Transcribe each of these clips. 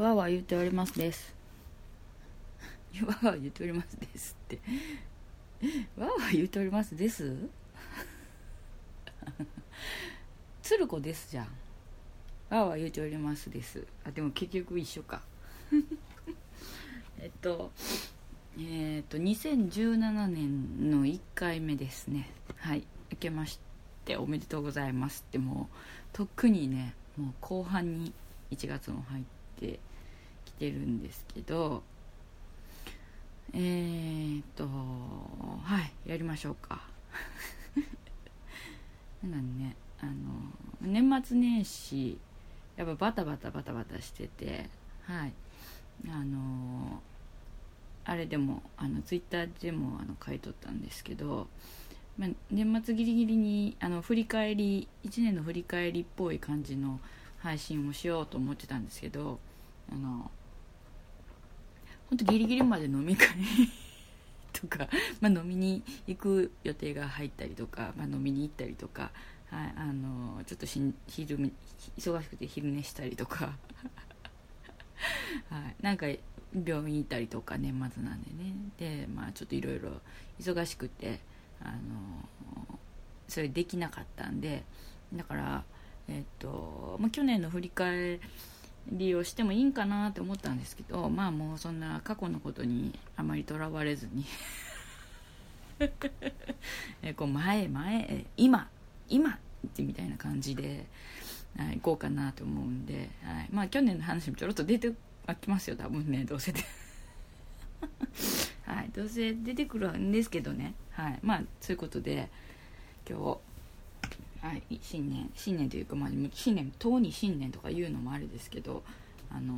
わわ言っておりますです。わわ言っておりますですって。わわ言っておりますです？鶴子ですじゃん。わわ言っておりますです。あでも結局一緒か。えっとえっと2017年の1回目ですね。はい。明けましておめでとうございますってもうとっくにねもう後半に1月も入ってきてるんですけどえー、っとはいやりましょうか。なんねあの年末年始やっぱバタバタバタバタしててはいあのあれでもあのツイッターでもあの書いとったんですけど、ま、年末ギリギリにあの振り返り1年の振り返りっぽい感じの配信をしようと思ってたんですけどあの本当ギリギリまで飲み会とか、まあ、飲みに行く予定が入ったりとか、まあ、飲みに行ったりとか、はい、あのちょっとし昼忙しくて昼寝したりとか、はい、なんか病院行ったりとか年末なんでね。で、まあ、ちょっといろいろ忙しくてあのそれできなかったんでだからえっとまあ、去年の振り返りをしてもいいんかなって思ったんですけどまあもうそんな過去のことにあまりとらわれずに。えこう前前今今ってみたいな感じで、はい、行こうかなと思うんで、はい、まあ去年の話もちょろっと出てきますよ多分ねどうせで。はいどうせ出てくるんですけどね。はいまあそういうことで今日はい、新年新年というか、まあ、新年とうに新年とか言うのもあれですけどあの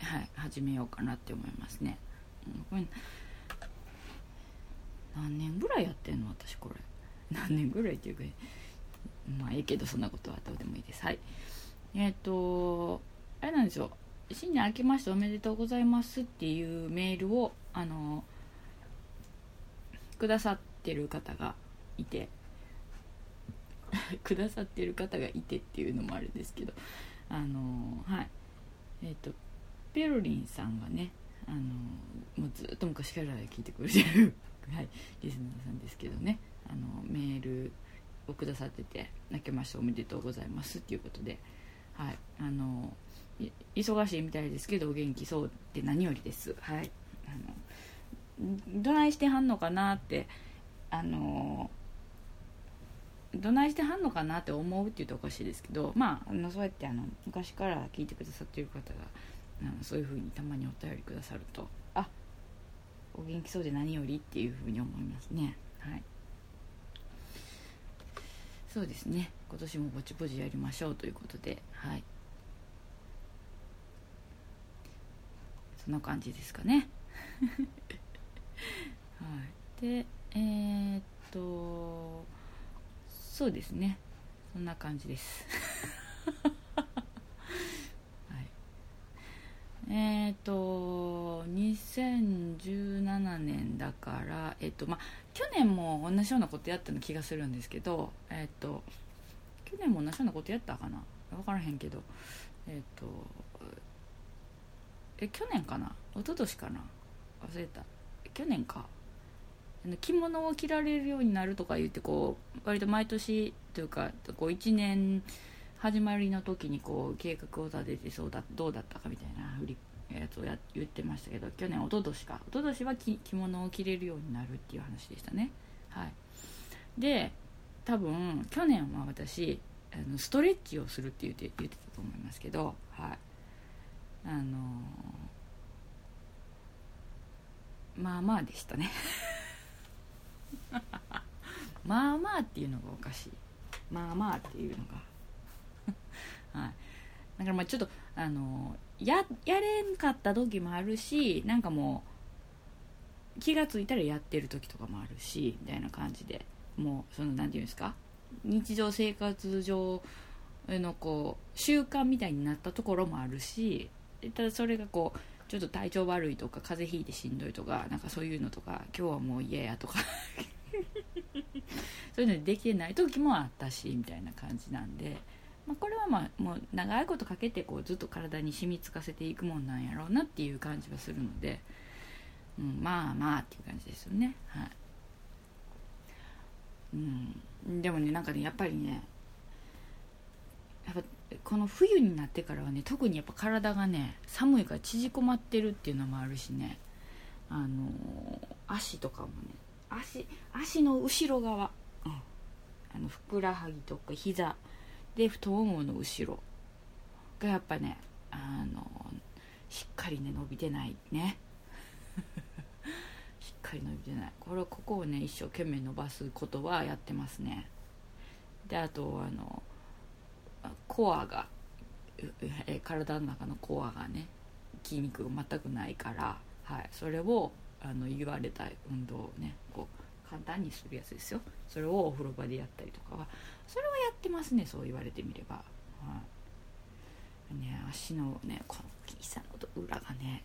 はい始めようかなって思いますね、うん、これ何年ぐらいやってんの私これ。何年ぐらいっていうかまあええけどそんなことはどうでもいいです。はい。えっ、ー、とあれなんですよ。新年明けましておめでとうございますっていうメールをあのくださってる方がいて くださってる方がいてっていうのもあるんですけどあのはい。えっ、ー、とペロリンさんがねあのもうずっと昔から聞いてくれてる、はい、リスナーさんですけどねあのメールをくださってて「明けましておめでとうございます」っていうことで、はい、あの忙しいみたいですけどお元気そうで何よりです。はいあのどないしてはんのかなってあのどないしてはんのかなって思うって言うとおかしいですけどまああのそうやってあの昔から聞いてくださっている方があのそういうふうにたまにお便りくださると。あお元気そうで何よりっていうふうに思いますね。はい。そうですね。今年もぼちぼちやりましょうということではい。そんな感じですかね。はい。でえー、っとそうですね。そんな感じです。はい。えっ、ー、と2017年だからえっ、ー、とまあ去年も同じようなことやったの気がするんですけどえっ、ー、と去年も同じようなことやったかな？分からへんけどえっ、とえ去年かな？一昨年かな？忘れた。去年か。着物を着られるようになるとか言ってこう割と毎年というかこう1年始まりの時にこう計画を立ててそうだどうだったかみたいな振りやつをや言ってましたけど去年一昨年か。一昨年は着物を着れるようになるっていう話でしたね。はい。で多分去年は私あのストレッチをするって言って言ってたと思いますけどはい。あのー、まあまあでしたね。まあまあっていうのがおかしい。まあまあっていうのが。はい。だからまあちょっとあのややれんかった時もあるしなんかもう気が付いたらやってる時とかもあるしみたいな感じで。もうその何て言うんですか？日常生活上のこう習慣みたいになったところもあるしただそれがこうちょっと体調悪いとか風邪ひいてしんどいとかなんかそういうのとか今日はもう嫌やとか。そういうのでできてない時もあったしみたいな感じなんで。まあ、これはまあもう長いことかけてこうずっと体に染みつかせていくもんなんやろうなっていう感じはするので、うん、まあまあっていう感じですよね。はい、うん、でもねなんかねやっぱりねやっぱこの冬になってからはね特にやっぱ体がね寒いから縮こまってるっていうのもあるしね。あの、足とかもね足足の後ろ側、うん、あのふくらはぎとか膝。で太ももの後ろ。がやっぱねあのしっかりね伸びてないね。しっかり伸びてない。これここをね一生懸命伸ばすことはやってますね。であとあのコアが体の中のコアがね筋肉が全くないから、はい、それをあの言われた運動をねこう簡単にするやつですよ。それをお風呂場でやったりとかはそれはやってますねそう言われてみれば、はい、ね、足のねこの小さな裏がね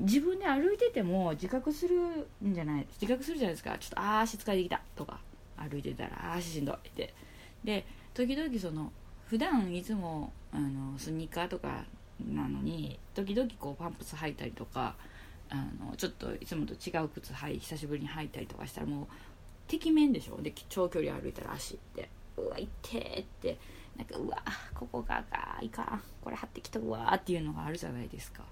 自分で歩いてても自覚するんじゃない自覚するじゃないですか。ちょっとああ足疲れてきたとか歩いてたらあ足しんどいって。で時々その普段いつもあのスニーカーとかなのに時々こうパンプス履いたりとかあのちょっといつもと違う靴履い久しぶりに履いたりとかしたらもうてきめんでしょ。で長距離歩いたら足ってうわ痛ってって。なんかうわここがかいかこれ貼ってきたうわっていうのがあるじゃないですか。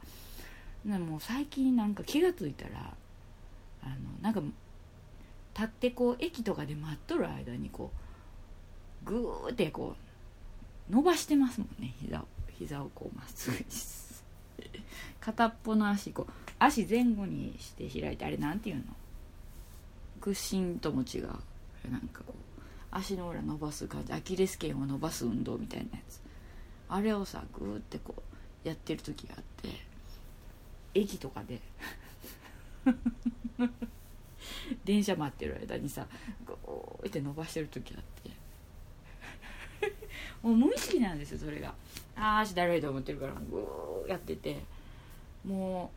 でも最近なんか気が付いたらあのなんか立ってこう駅とかで待っとる間にこうグーってこう伸ばしてますもんね。膝を膝をこうまっすぐに片っぽの足こう足前後にして開いてあれなんていうの？屈伸とも違う。なんかこう足の裏伸ばす感じ。アキレス腱を伸ばす運動みたいなやつ。あれをさグーってこうやってる時があって駅とかで電車待ってる間にさグーって伸ばしてる時あって。もう無意識なんですよそれが。ああ足だるいと思ってるからグーやってて。も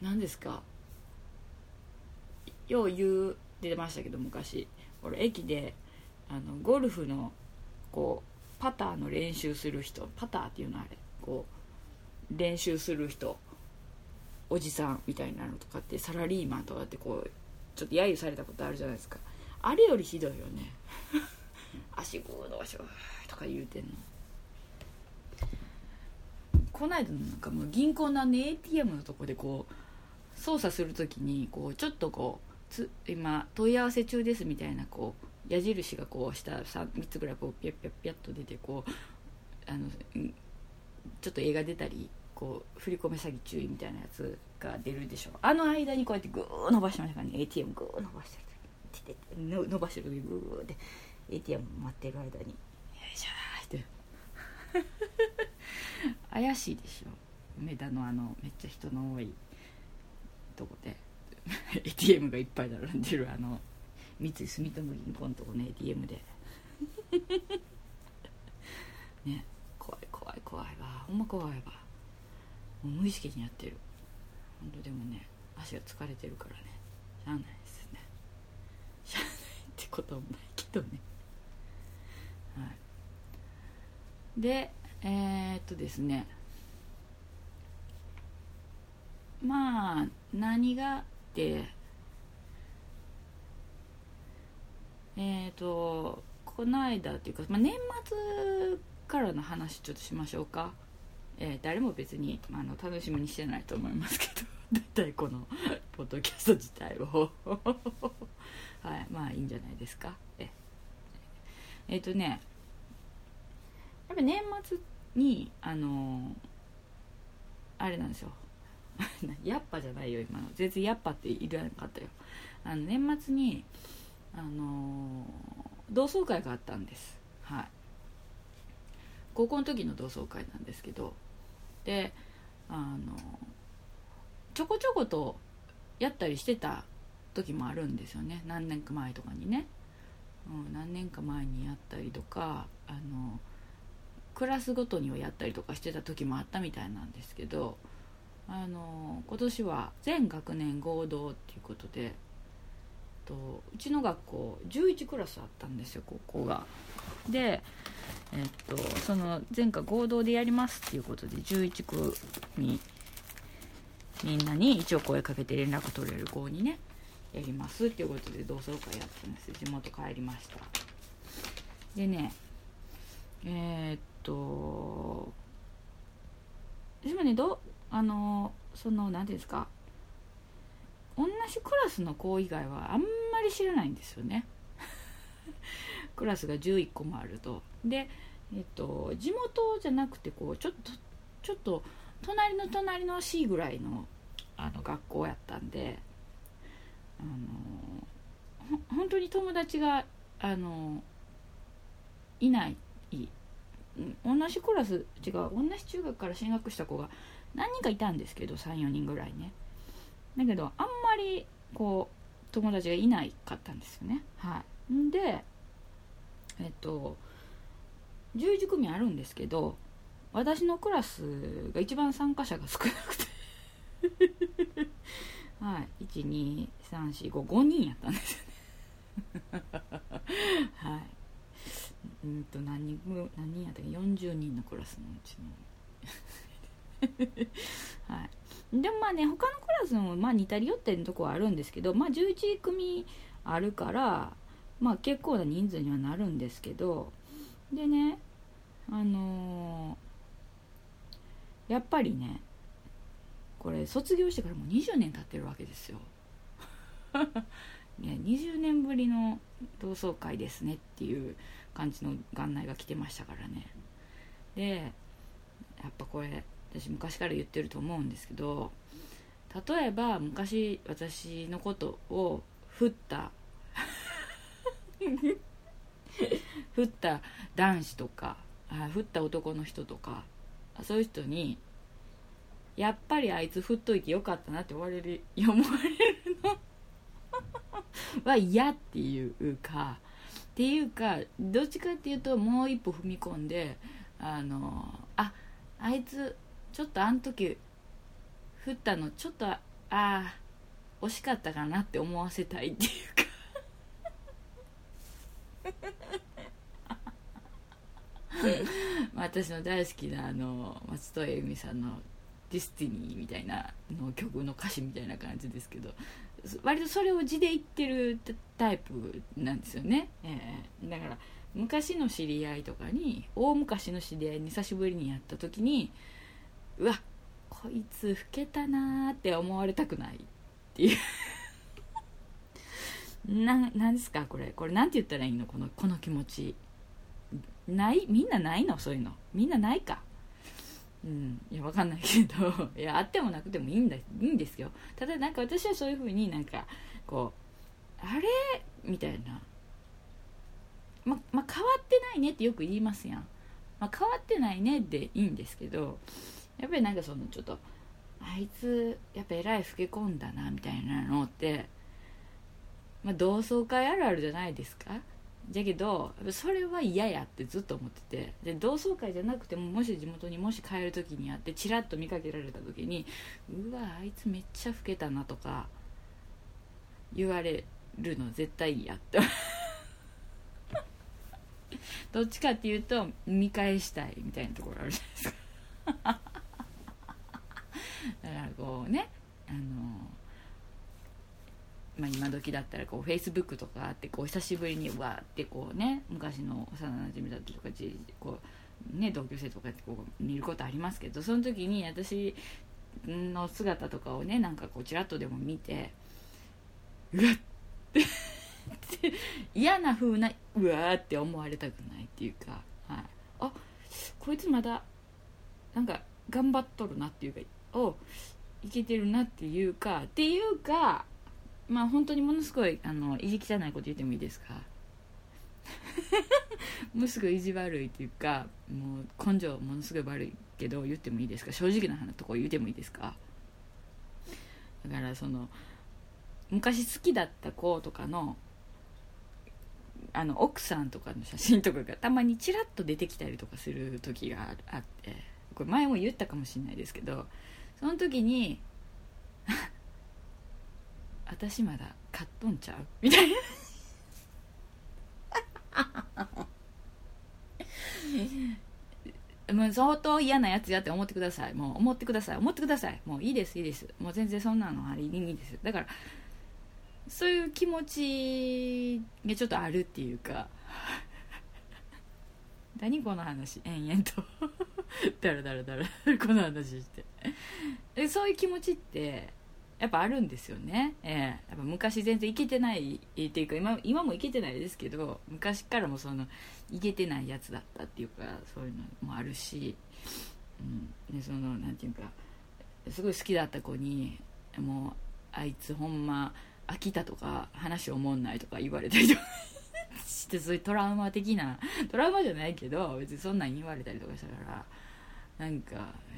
う何ですか。よう言う出てましたけど昔。俺駅であのゴルフのこうパターの練習する人。パターっていうのあれ。こう練習する人。おじさんみたいなのとかってサラリーマンとかってこうちょっと揶揄されたことあるじゃないですか。あれよりひどいよね。足グー伸ばしょとか言うてんの。こないだなんかもう銀行のあの ATM のとこでこう操作する時にこうちょっとこうつ今問い合わせ中ですみたいなこう矢印がこう下 3, 3つぐらいこうピャッピャッピャッと出てこうあのちょっと映画出たりこう振り込め詐欺注意みたいなやつが出るでしょあの間にこうやってグー伸ばしてましたからね。ATM グー伸ばしてる伸ばしてる時グーって ATM 待ってる間に。よいしょーって怪しいでしょ。梅田のあのめっちゃ人の多いとこで。ATM がいっぱい並んでるあの三井住友銀行のとこの ATM で。ね怖い怖い怖いわ。ほんま怖いわ。もう無意識にやってる。本当でもね足が疲れてるからね。しゃあないですね。しゃあないってこともないけどね。はい。でえー、っとですね。まあ何がってえっ、とこの間っていうか、まあ、年末からの話ちょっとしましょうか、えー、誰も別に、あ、あの楽しみにしてないと思いますけど 大体このポッドキャスト自体を。はいまあいいんじゃないですか。ええー、っ、とねやっぱ年末にあのあれなんですよ。やっぱじゃないよ今の。全然やっぱっていらなかったよ。あの年末にあの同窓会があったんです。はい。高校の時の同窓会なんですけど。であのちょこちょことやったりしてた時もあるんですよね。何年か前とかにね、うん、何年か前にやったりとかあのクラスごとにはやったりとかしてた時もあったみたいなんですけどあの今年は全学年合同っていうことでとうちの学校11クラスあったんですよ高校が。でえっとその前回合同でやりますっていうことで11区にみんなに一応声かけて連絡取れる子にねやりますっていうことで同窓会やったんです地元帰りました。でねえー、っとでもねどあのその何ていうんですか同じクラスの子以外はあんまり知らないんですよね。クラスが11個もあると。でえっと地元じゃなくてこうちょっとちょっと隣の隣の C ぐらいのあの学校やったんであの本当に友達があのいない同じクラス違う同じ中学から進学した子が何人かいたんですけど34人ぐらいね。だけどあんまりこう友達がいないかったんですよね。はい。でえっと11組あるんですけど私のクラスが一番参加者が少なくて。はい。12345人やったんですよねはいうんと何人何人やったっけ40人のクラスのうちの。はい。でもまあね他のクラスもまあ似たり寄ってるとこはあるんですけどまあ11組あるからまあ結構な人数にはなるんですけどでねあのー、やっぱりねこれ卒業してからもう20年経ってるわけですよ。ね、20年ぶりの同窓会ですねっていう感じの元内が来てましたからね。でやっぱこれ私昔から言ってると思うんですけど例えば昔私のことを振った 振った男子とか振った男の人とかそういう人にやっぱりあいつ振っといてよかったなって思われる 思われるのは嫌っていうかっていうかどっちかっていうともう一歩踏み込んであのああいつちょっとあの時振ったのちょっとああ惜しかったかなって思わせたいっていうか。私の大好きなあの松任谷由実さんの「 DESTINY」みたいなの曲の歌詞みたいな感じですけど。割とそれを字で言ってるタイプなんですよね、えー、だから昔の知り合いとかに大昔の知り合いに久しぶりにやった時にうわこいつ老けたなーって思われたくないっていう。ななんですかこれ。これなんて言ったらいいの？このこの気持ち。ない？みんなないの？そういうの。みんなないか？うん。いやわかんないけど。いやあってもなくてもいいんだいいんですよ。ただなんか私はそういうふうになんかこうあれ？みたいな。まま変わってないねってよく言いますやん、ま、変わってないねでいいんですけどやっぱりなんかそのちょっとあいつやっぱえらい老け込んだなみたいなのって、まあ、同窓会あるあるじゃないですか。じゃけどそれは嫌やってずっと思ってて。で同窓会じゃなくてももし地元にもし帰る時にあってチラッと見かけられた時にうわあいつめっちゃ老けたなとか言われるの絶対嫌って。どっちかっていうと見返したいみたいなところあるじゃないですか。だからこうねあのまあ、今時だったらこうフェイスブックとかあってこう久しぶりにわーってこうね昔の幼なじみだったりとかこう、ね、同級生とかってこう見ることありますけどその時に私の姿とかをねなんかこうちらっとでも見てうわって嫌な風なうわーって思われたくないっていうか、はい、あこいつまだなんか頑張っとるなっていうかおいけてるなっていうかっていうかまあ本当にものすごいあの意地汚いこと言ってもいいですか？ものすごい意地悪いっていうかもう根性ものすごい悪いけど言ってもいいですか？正直な話とこ言ってもいいですか？だからその昔好きだった子とかのあの奥さんとかの写真とかがたまにチラッと出てきたりとかする時があってこれ前も言ったかもしれないですけどその時に私まだ買っとんちゃう？みたいな。もう相当嫌なやつやって思ってください。もう思ってください。思ってください。もういいですいいです。もう全然そんなのありにいいです。だからそういう気持ちがちょっとあるっていうか。何この話？延々と。だらだらだらこの話して。そういう気持ちってやっぱあるんですよね、えー、やっぱ昔全然いけてないっていうか今今もいけてないですけど昔からもそのいけてないやつだったっていうかそういうのもあるし、うん、でそのなんていうかすごい好きだった子にもうあいつほんま飽きたとか話おもんないとか言われたりとか してそういうトラウマ的なトラウマじゃないけど別にそんなん言われたりとかしたからなんか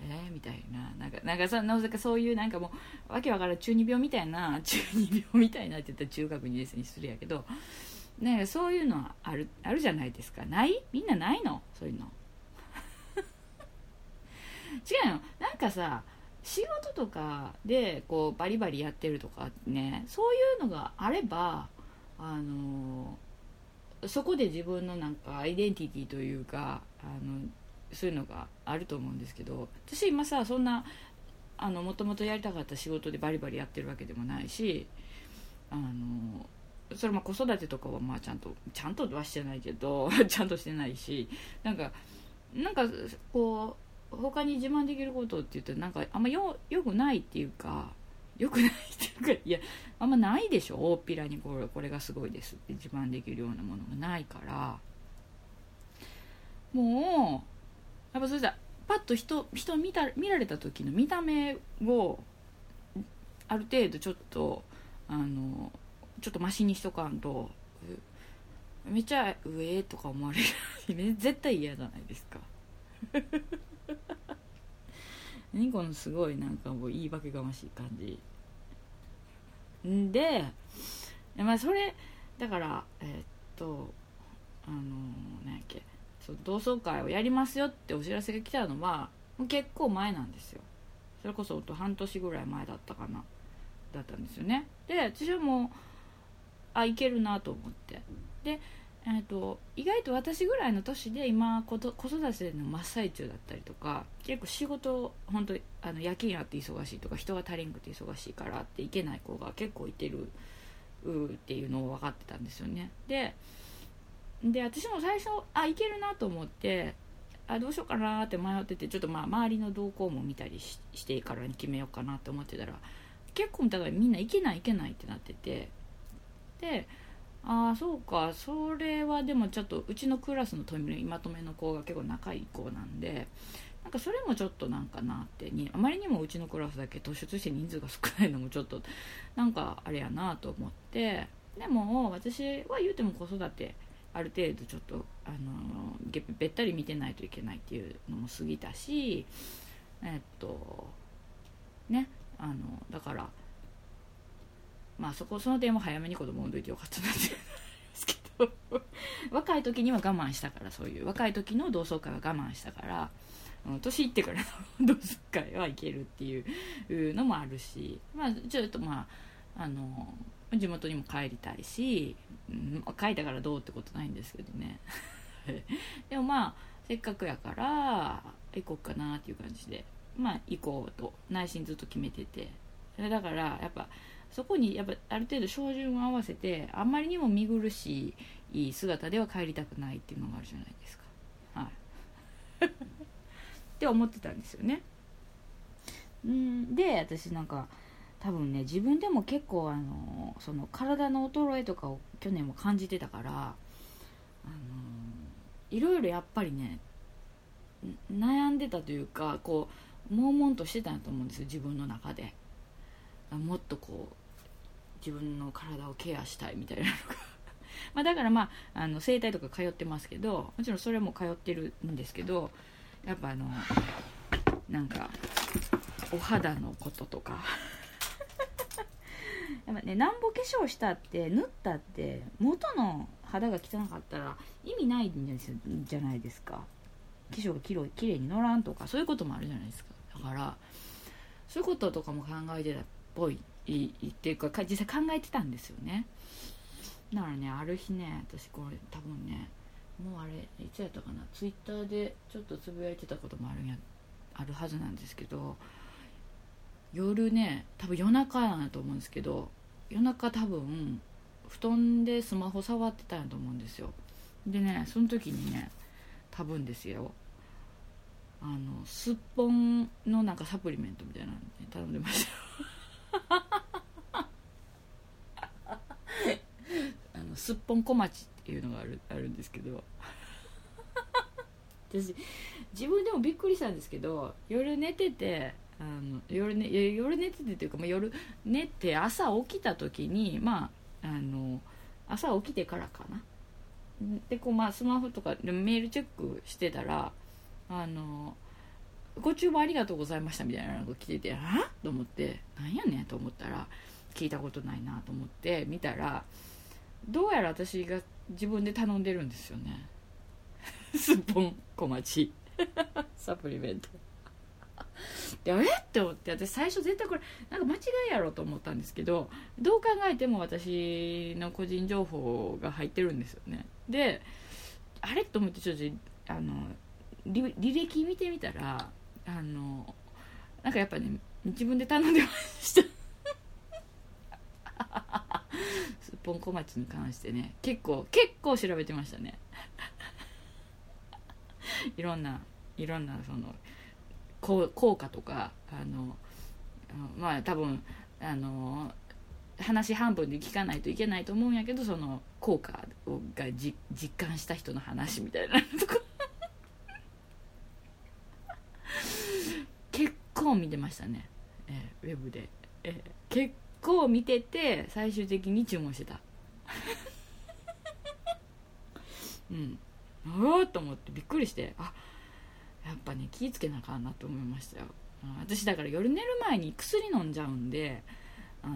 えー、みたいな。なんかなんかそなぜかそういうなんかもうわけわからん中二病みたいな 中二病みたいなって言ったら中学2年生にするやけどねそういうのはあるあるじゃないですか。ない？みんなないの？そういうの。違うよなんかさ仕事とかでこうバリバリやってるとかねそういうのがあればあのそこで自分のなんかアイデンティティというかあのそういうのがあると思うんですけど私今さそんなもともとやりたかった仕事でバリバリやってるわけでもないしあのそれも子育てとかはまあちゃんとちゃんとはしてないけど ちゃんとしてないしなんかなんかこう他に自慢できることって言ったらなんかあんまよよくないっていうかよくないっていうかいやあんまないでしょ。大っぴらにこれこれがすごいですって自慢できるようなものがないから。もうやっぱそしたらパッと人人見た見られた時の見た目をある程度ちょっとあのちょっとマシにしとかんとめっちゃ上とか思われる 絶対嫌じゃないですか。何 このすごいなんかもう言い訳がましい感じ。んでまあそれだからえー、っとあの何やっけそう同窓会をやりますよってお知らせが来たのは結構前なんですよ。それこそ半年ぐらい前だったかな。だったんですよね。で私はもうあいけるなと思って。で、えーと、意外と私ぐらいの年で今子育ての真っ最中だったりとか結構仕事本当あの夜勤あって忙しいとか人が足りんくて忙しいからっていけない子が結構いてるっていうのを分かってたんですよね。でで私も最初あいけるなと思ってあどうしようかなって迷っててちょっとまあ周りの動向も見たりしてからに決めようかなと思ってたら結構だからみんないけないいけないってなっててでああそうかそれはでもちょっとうちのクラスのまとめの子が結構仲いい子なんでなんかそれもちょっとなんかなってにあまりにもうちのクラスだけ突出して人数が少ないのもちょっとなんかあれやなと思ってでも私は言うても子育てある程度ちょっとあのべったり見てないといけないっていうのも過ぎたしえっとねあのだからまあそこその点も早めに子供産んどいてよかったなっていうんですけど 若い時には我慢したからそういう若い時の同窓会は我慢したから年いってからの同窓会はいけるっていうのもあるしまあちょっとまああの地元にも帰りたいし、うん、帰ったからどうってことないんですけどね。でもまあせっかくやから行こうかなっていう感じで。まあ行こうと。内心ずっと決めてて。だからやっぱそこにやっぱある程度照準を合わせてあんまりにも見苦しい姿では帰りたくないっていうのがあるじゃないですか。はい、って思ってたんですよね。ん。で私なんか多分ね自分でも結構あのその体の衰えとかを去年も感じてたからあのいろいろやっぱりね悩んでたというかこう悶々としてたんやと思うんですよ自分の中で。もっとこう自分の体をケアしたいみたいなのが。まだからまああの整体とか通ってますけどもちろんそれも通ってるんですけどやっぱあのなんかお肌のこととか。やっぱねなんぼ化粧したって塗ったって元の肌が汚かったら意味ないんですじゃないですか。化粧がきれきれいに乗らんとかそういうこともあるじゃないですか。だからそういうこととかも考えてたっぽいいいっていうか実際考えてたんですよね。だからねある日ね私これ多分ねもうあれいつやったかなツイッターでちょっとつぶやいてたこともあるやあるはずなんですけど夜ね多分夜中なんやと思うんですけど夜中多分布団でスマホ触ってたんやと思うんですよ。でねその時にね多分ですよ。あのすっぽんのなんかサプリメントみたいなの、ね、頼んでました。あのすっぽん小町っていうのがあるあるんですけど。私自分でもびっくりしたんですけど夜寝ててあの夜,、ね、夜寝ててというか、まあ、夜寝て朝起きた時にまああの朝起きてからかな。でこうまあスマホとかでメールチェックしてたらあのご注文ありがとうございましたみたいなのが来ててあ？と思ってなんやねんと思ったら聞いたことないなと思って見たらどうやら私が自分で頼んでるんですよね。すっぽん小町。サプリメント。であれ？って思って私最初絶対これなんか間違いやろと思ったんですけどどう考えても私の個人情報が入ってるんですよね。であれ？と思ってちょっとあの履歴見てみたらあのなんかやっぱね自分で頼んでました。すっぽん小町に関してね結構結構調べてましたね。いろんないろんなその効果とかあのまあ多分あの話半分で聞かないといけないと思うんやけどその効果をが実感した人の話みたいなとか。結構見てましたね、えー、ウェブで、えー、結構見てて最終的に注文してた。うん。ああと思ってびっくりして。あっやっぱね気ぃつけなあかんなと思いましたよ。私だから夜寝る前に薬飲んじゃうんであの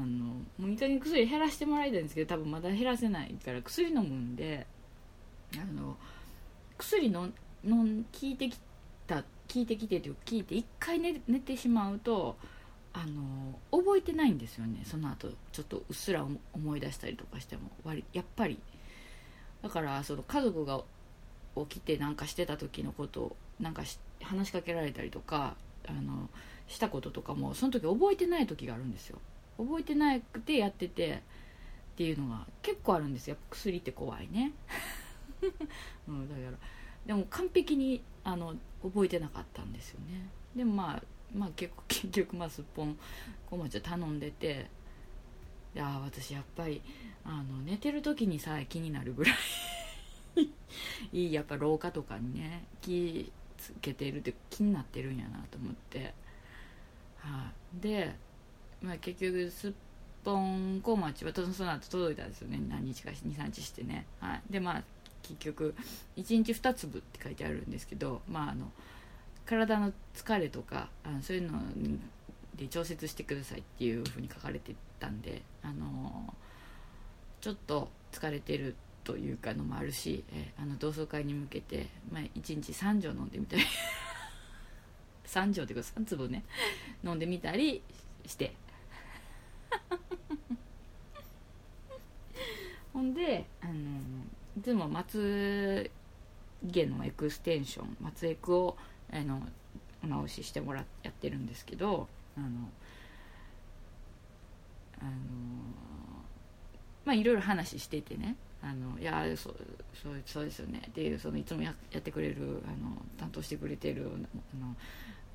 もういい加減薬減らしてもらいたいんですけど多分まだ減らせないから薬飲むんであの薬のの効いてきた効いてきてという効いて一回寝寝てしまうとあの覚えてないんですよね。その後ちょっとうっすら思い出したりとかしても割やっぱり。だからその家族が起きてなんかしてた時のことなんか話しかけられたりとかあのしたこととかもその時覚えてない時があるんですよ。覚えてなくてやっててっていうのが結構あるんですよ。薬って怖いね、うん、だから。でも完璧にあの覚えてなかったんですよね。でもまあまあ結構 結局まあすっぽん小町頼んでていや私やっぱりあの寝てる時にさえ気になるぐらい いいやっぱ廊下とかにね気つけてるって気になってるんやなと思って、はあ、で、まあ、結局すっぽん小町はその後届いたんですよね。何日か23日してね、はい、でまあ結局1日2粒って書いてあるんですけどまああの体の疲れとかあのそういうので調節してくださいっていうふうに書かれてたんであのちょっと疲れてるというかのもあるし、え、あの同窓会に向けて、まあ、1日3錠飲んでみたり 3錠っていうか3粒ね飲んでみたりして。ほんであのいつも松家のエクステンション松エクをあの直ししてもらやってるんですけどあのあのまあいろいろ話しててね。あのいやそうそうそうですよねっていうそのいつもやってくれるあの担当してくれてるあの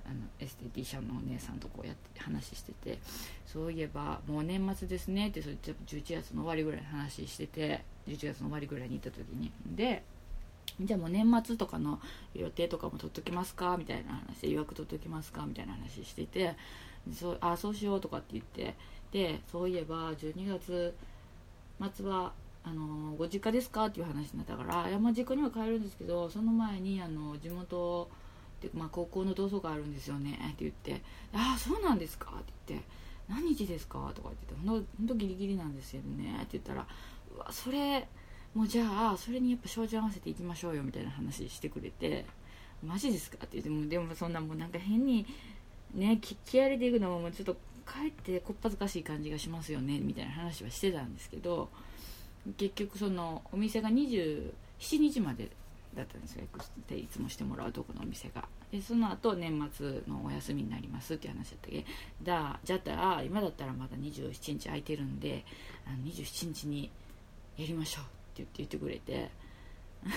あのエステティシャンのお姉さんとこうやって話しててそういえばもう年末ですね。ってそれ11月の終わりぐらい話してて11月の終わりぐらいに行った時にでじゃあもう年末とかの予定とかも取っときますか？みたいな話で予約取っときますか？みたいな話しててそうあそうしようとかって言ってでそういえば12月末はあのご実家ですか？っていう話になったから山実家には帰るんですけどその前にあの地元で、まあ、高校の同窓会あるんですよねって言って「ああそうなんですか」って言って「何日ですか?」とか言ってほんとギリギリなんですけどねって言ったら「うわそれもうじゃあそれにやっぱ照準合わせていきましょうよ」みたいな話してくれて「マジですか?」って言ってもでもそんなもうなんか変にね気合入れていくのももうちょっとかえってこっぱずかしい感じがしますよねみたいな話はしてたんですけど結局そのお店が27日までだったんですよ。いつもしてもらうとこのお店が。でその後年末のお休みになりますって話だったけ？どだじゃったら今だったらまだ27日空いてるんであの27日にやりましょうって言って言ってくれて。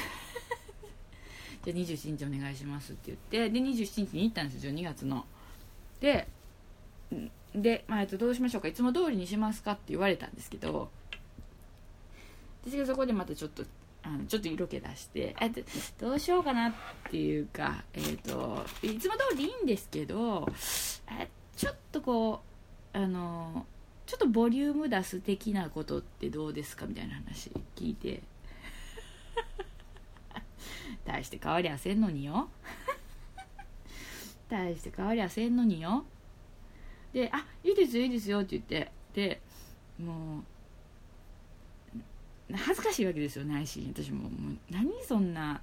じゃあ27日お願いしますって言ってで27日に行ったんですよ2月の。でで、まあ、どうしましょうか？いつも通りにしますか？って言われたんですけど私がそこでまたちょっとあのちょっと色気出してあどうしようかなっていうか、えーと、いつも通りいいんですけどあちょっとこうあのちょっとボリューム出す的なことってどうですかみたいな話聞いて。大して変わりゃせんのによ。大して変わりゃせんのによ。で「あいいですよいいですよ」って言ってでもう恥ずかしいわけですよ内心私ももう何そんな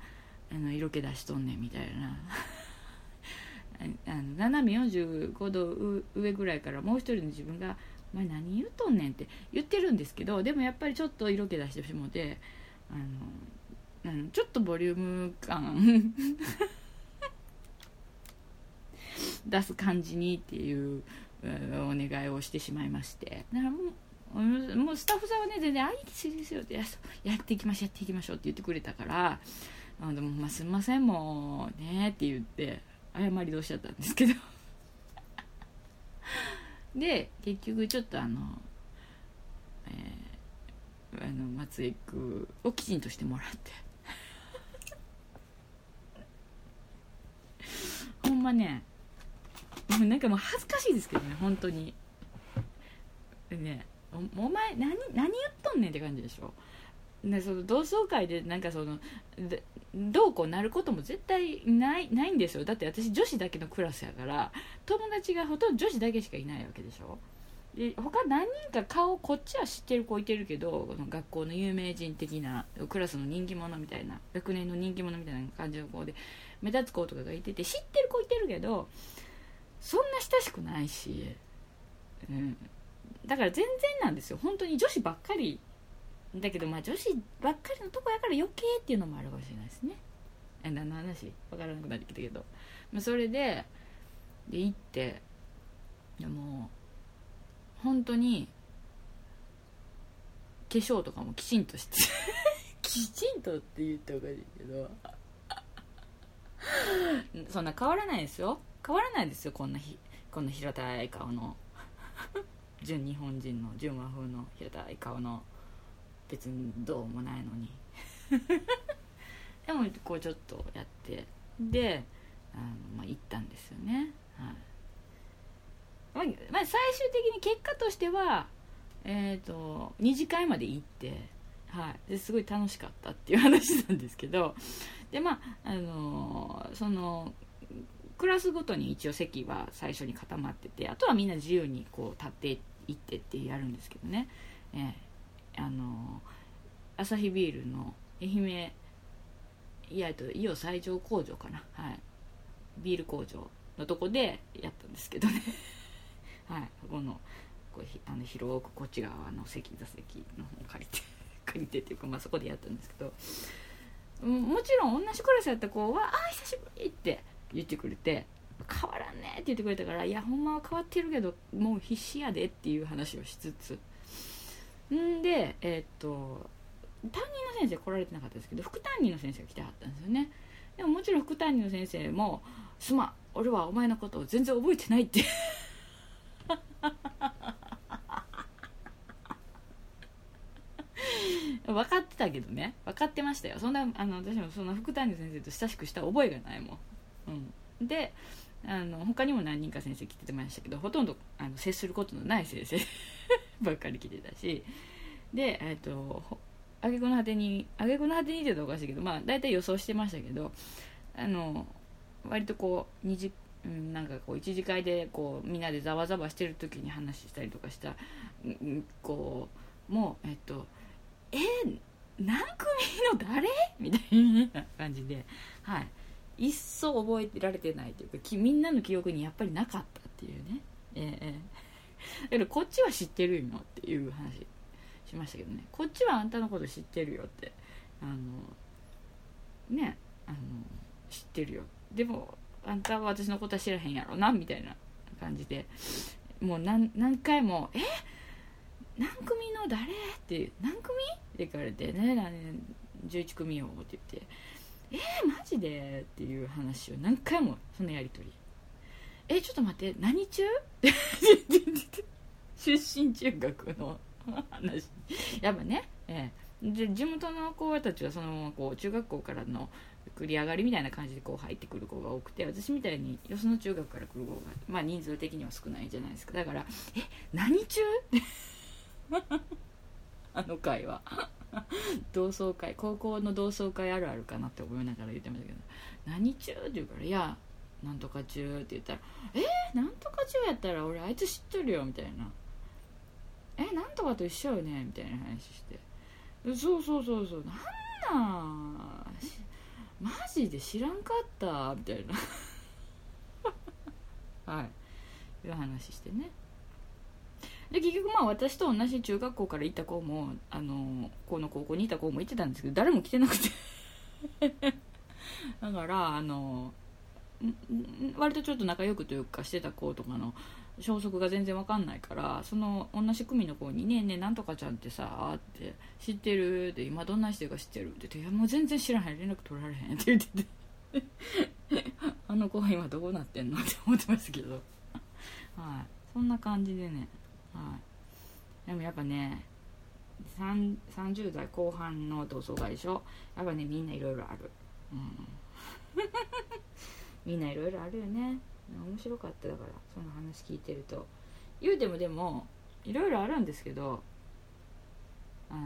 あの色気出しとんねんみたいな。あの斜め45度上ぐらいからもう一人の自分が「お前何言うとんねん」って言ってるんですけどでもやっぱりちょっと色気出してしもてあのあのちょっとボリューム感 出す感じにっていうお願いをしてしまいまして。だからもうもうスタッフさんはね全然「あいいですよ」ってやっていきましょうやっていきましょうって言ってくれたから「あでもまあ、すみませんもうね」って言って謝り通しちゃったんですけど。で結局ちょっとあの、えー、あの松江区をきちんとしてもらって。ほんまねもうなんかもう恥ずかしいですけどね本当に。ねお前何何言っとんねんって感じでしょ？でその同窓会でなんかそのどうこうなることも絶対ないないんですよ。だって私女子だけのクラスやから友達がほとんど女子だけしかいないわけでしょ？で他何人か顔こっちは知ってる子いてるけどこの学校の有名人的なクラスの人気者みたいな学年の人気者みたいな感じの子で目立つ子とかがいてて知ってる子いてるけどそんな親しくないし、うん、だから全然なんですよ。本当に女子ばっかりだけどまあ女子ばっかりのとこやから余計っていうのもあるかもしれないですね。何の話？分からなくなってきたけど、まあ、それでで行ってでも本当に化粧とかもきちんとして。きちんとって言ったらおかしいけど。そんな変わらないですよ。変わらないですよこんなひこんな平たい顔の純日本人の純和風の平たい顔の別にどうもないのに。でもこうちょっとやってであの、まあ、行ったんですよね。はい、まあ、まあ、最終的に結果としてはえっ、ー、と2次会まで行ってはい、ですごい楽しかったっていう話なんですけど。でまああのー、そのクラスごとに一応席は最初に固まっててあとはみんな自由にこう立って行ってってやるんですけどね、えー、あのアサヒビールの愛媛いやと伊予最上工場かな。はい。ビール工場のとこでやったんですけどね。はい。このこうあの広くこっち側の席座席の方借りて 借りてっていうか、まあ、そこでやったんですけど。もちろん同じクラスやった子は「ああ久しぶり!」って言ってくれて。変わらんねって言ってくれたからいやほんまは変わってるけどもう必死やでっていう話をしつつ。んでえー、っと担任の先生来られてなかったですけど副担任の先生が来てはったんですよね。でももちろん副担任の先生も「すまん俺はお前のことを全然覚えてない」って。分かってたけどね。分かってましたよ。そんなあの私もそんな副担任の先生と親しくした覚えがないもん、うん、であの他にも何人か先生来てましたけどほとんどあの接することのない先生 ばっかり来てたし。でえっ、とあげくの果てにあげくの果てにって言うとおかしいけどまあ大体予想してましたけどあの割とこう2次うん、なんかこう一次会でこうみんなでざわざわしてる時に話したりとかした、こうもうえっとえ何組の誰？みたいな感じではい。一層覚えてられてないというかみんなの記憶にやっぱりなかったっていうね、ええだけどこっちは知ってるよっていう話しましたけどねこっちはあんたのこと知ってるよってあのねあの知ってるよでもあんたは私のことは知らへんやろなみたいな感じでもう何回も「え何組の誰?」って「何組?」って聞かれて「ねね11組よ」って言って「えー、マジで?」っていう話を何回もそのやり取り「えちょっと待って何中?」出身中学の話やっぱね、ええ、で地元の子たちはそのままこう中学校からの繰り上がりみたいな感じでこう入ってくる子が多くて私みたいによその中学から来る子が、まあ、人数的には少ないじゃないですかだから「え何中?」あの会話 同窓会高校の同窓会あるあるかなって思いながら言ってましたけど「何中?」って言うから「いやなんとか中」って言ったら「えー、なんとか中やったら俺あいつ知っとるよ」みたいな「えなんとかと一緒よね」みたいな話して「そうそうそうそう。なんなん？マジで知らんかった」みたいな。はい。いう話してね。で結局まあ私と同じ中学校から行った子もあのこの高校にいた子も行ってたんですけど誰も来てなくて だからあの割とちょっと仲良くというかしてた子とかの消息が全然わかんないからその同じ組の子に「ねえねえなんとかちゃんってさ」って「知ってる?」って「今どんな人か知ってる?」って言って「いやもう全然知らへん連絡取られへん」って言ってて あの子は今どうなってんのって思ってますけどはいそんな感じでねはい。でもやっぱね30代後半の同窓会でしょ？やっぱねみんないろいろある。うん。みんないろいろあるよね。面白かっただからその話聞いてると。言うてもでもいろいろあるんですけどあの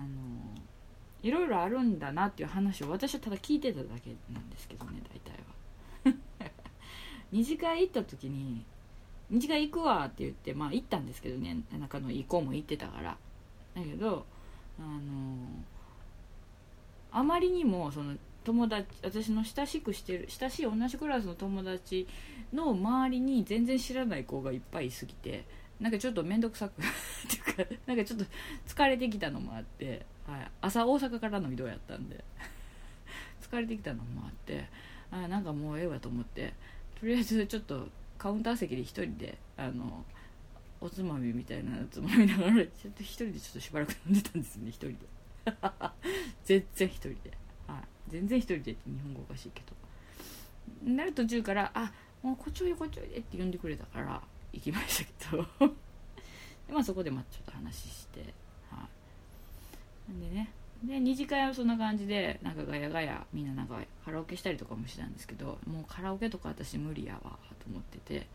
いろいろあるんだなっていう話を私はただ聞いてただけなんですけどね大体は。二次会行った時に二次会行くわって言ってまあ行ったんですけどね仲のいい子も行ってたから。だけどあのあまりにもその友達私の親しくしてる親しい同じクラスの友達の周りに全然知らない子がいっぱいいすぎてなんかちょっと面倒くさく っていうかなんかちょっと疲れてきたのもあって、はい、朝大阪からの移動やったんで疲れてきたのもあってあなんかもうええわと思ってとりあえずちょっとカウンター席で一人であのおつまみみたいなのつまみながらちょっと一人でちょっとしばらく飲んでたんですね一人で。全然一人で、はい、全然一人でって日本語おかしいけど。なる途中から「あもうこっちおいでこっちおいで」って呼んでくれたから行きましたけど。でまあそこでまあちょっと話してはい。なんでね。で二次会はそんな感じでなんかガヤガヤみんななんかカラオケしたりとかもしてたんですけどもうカラオケとか私無理やわと思ってて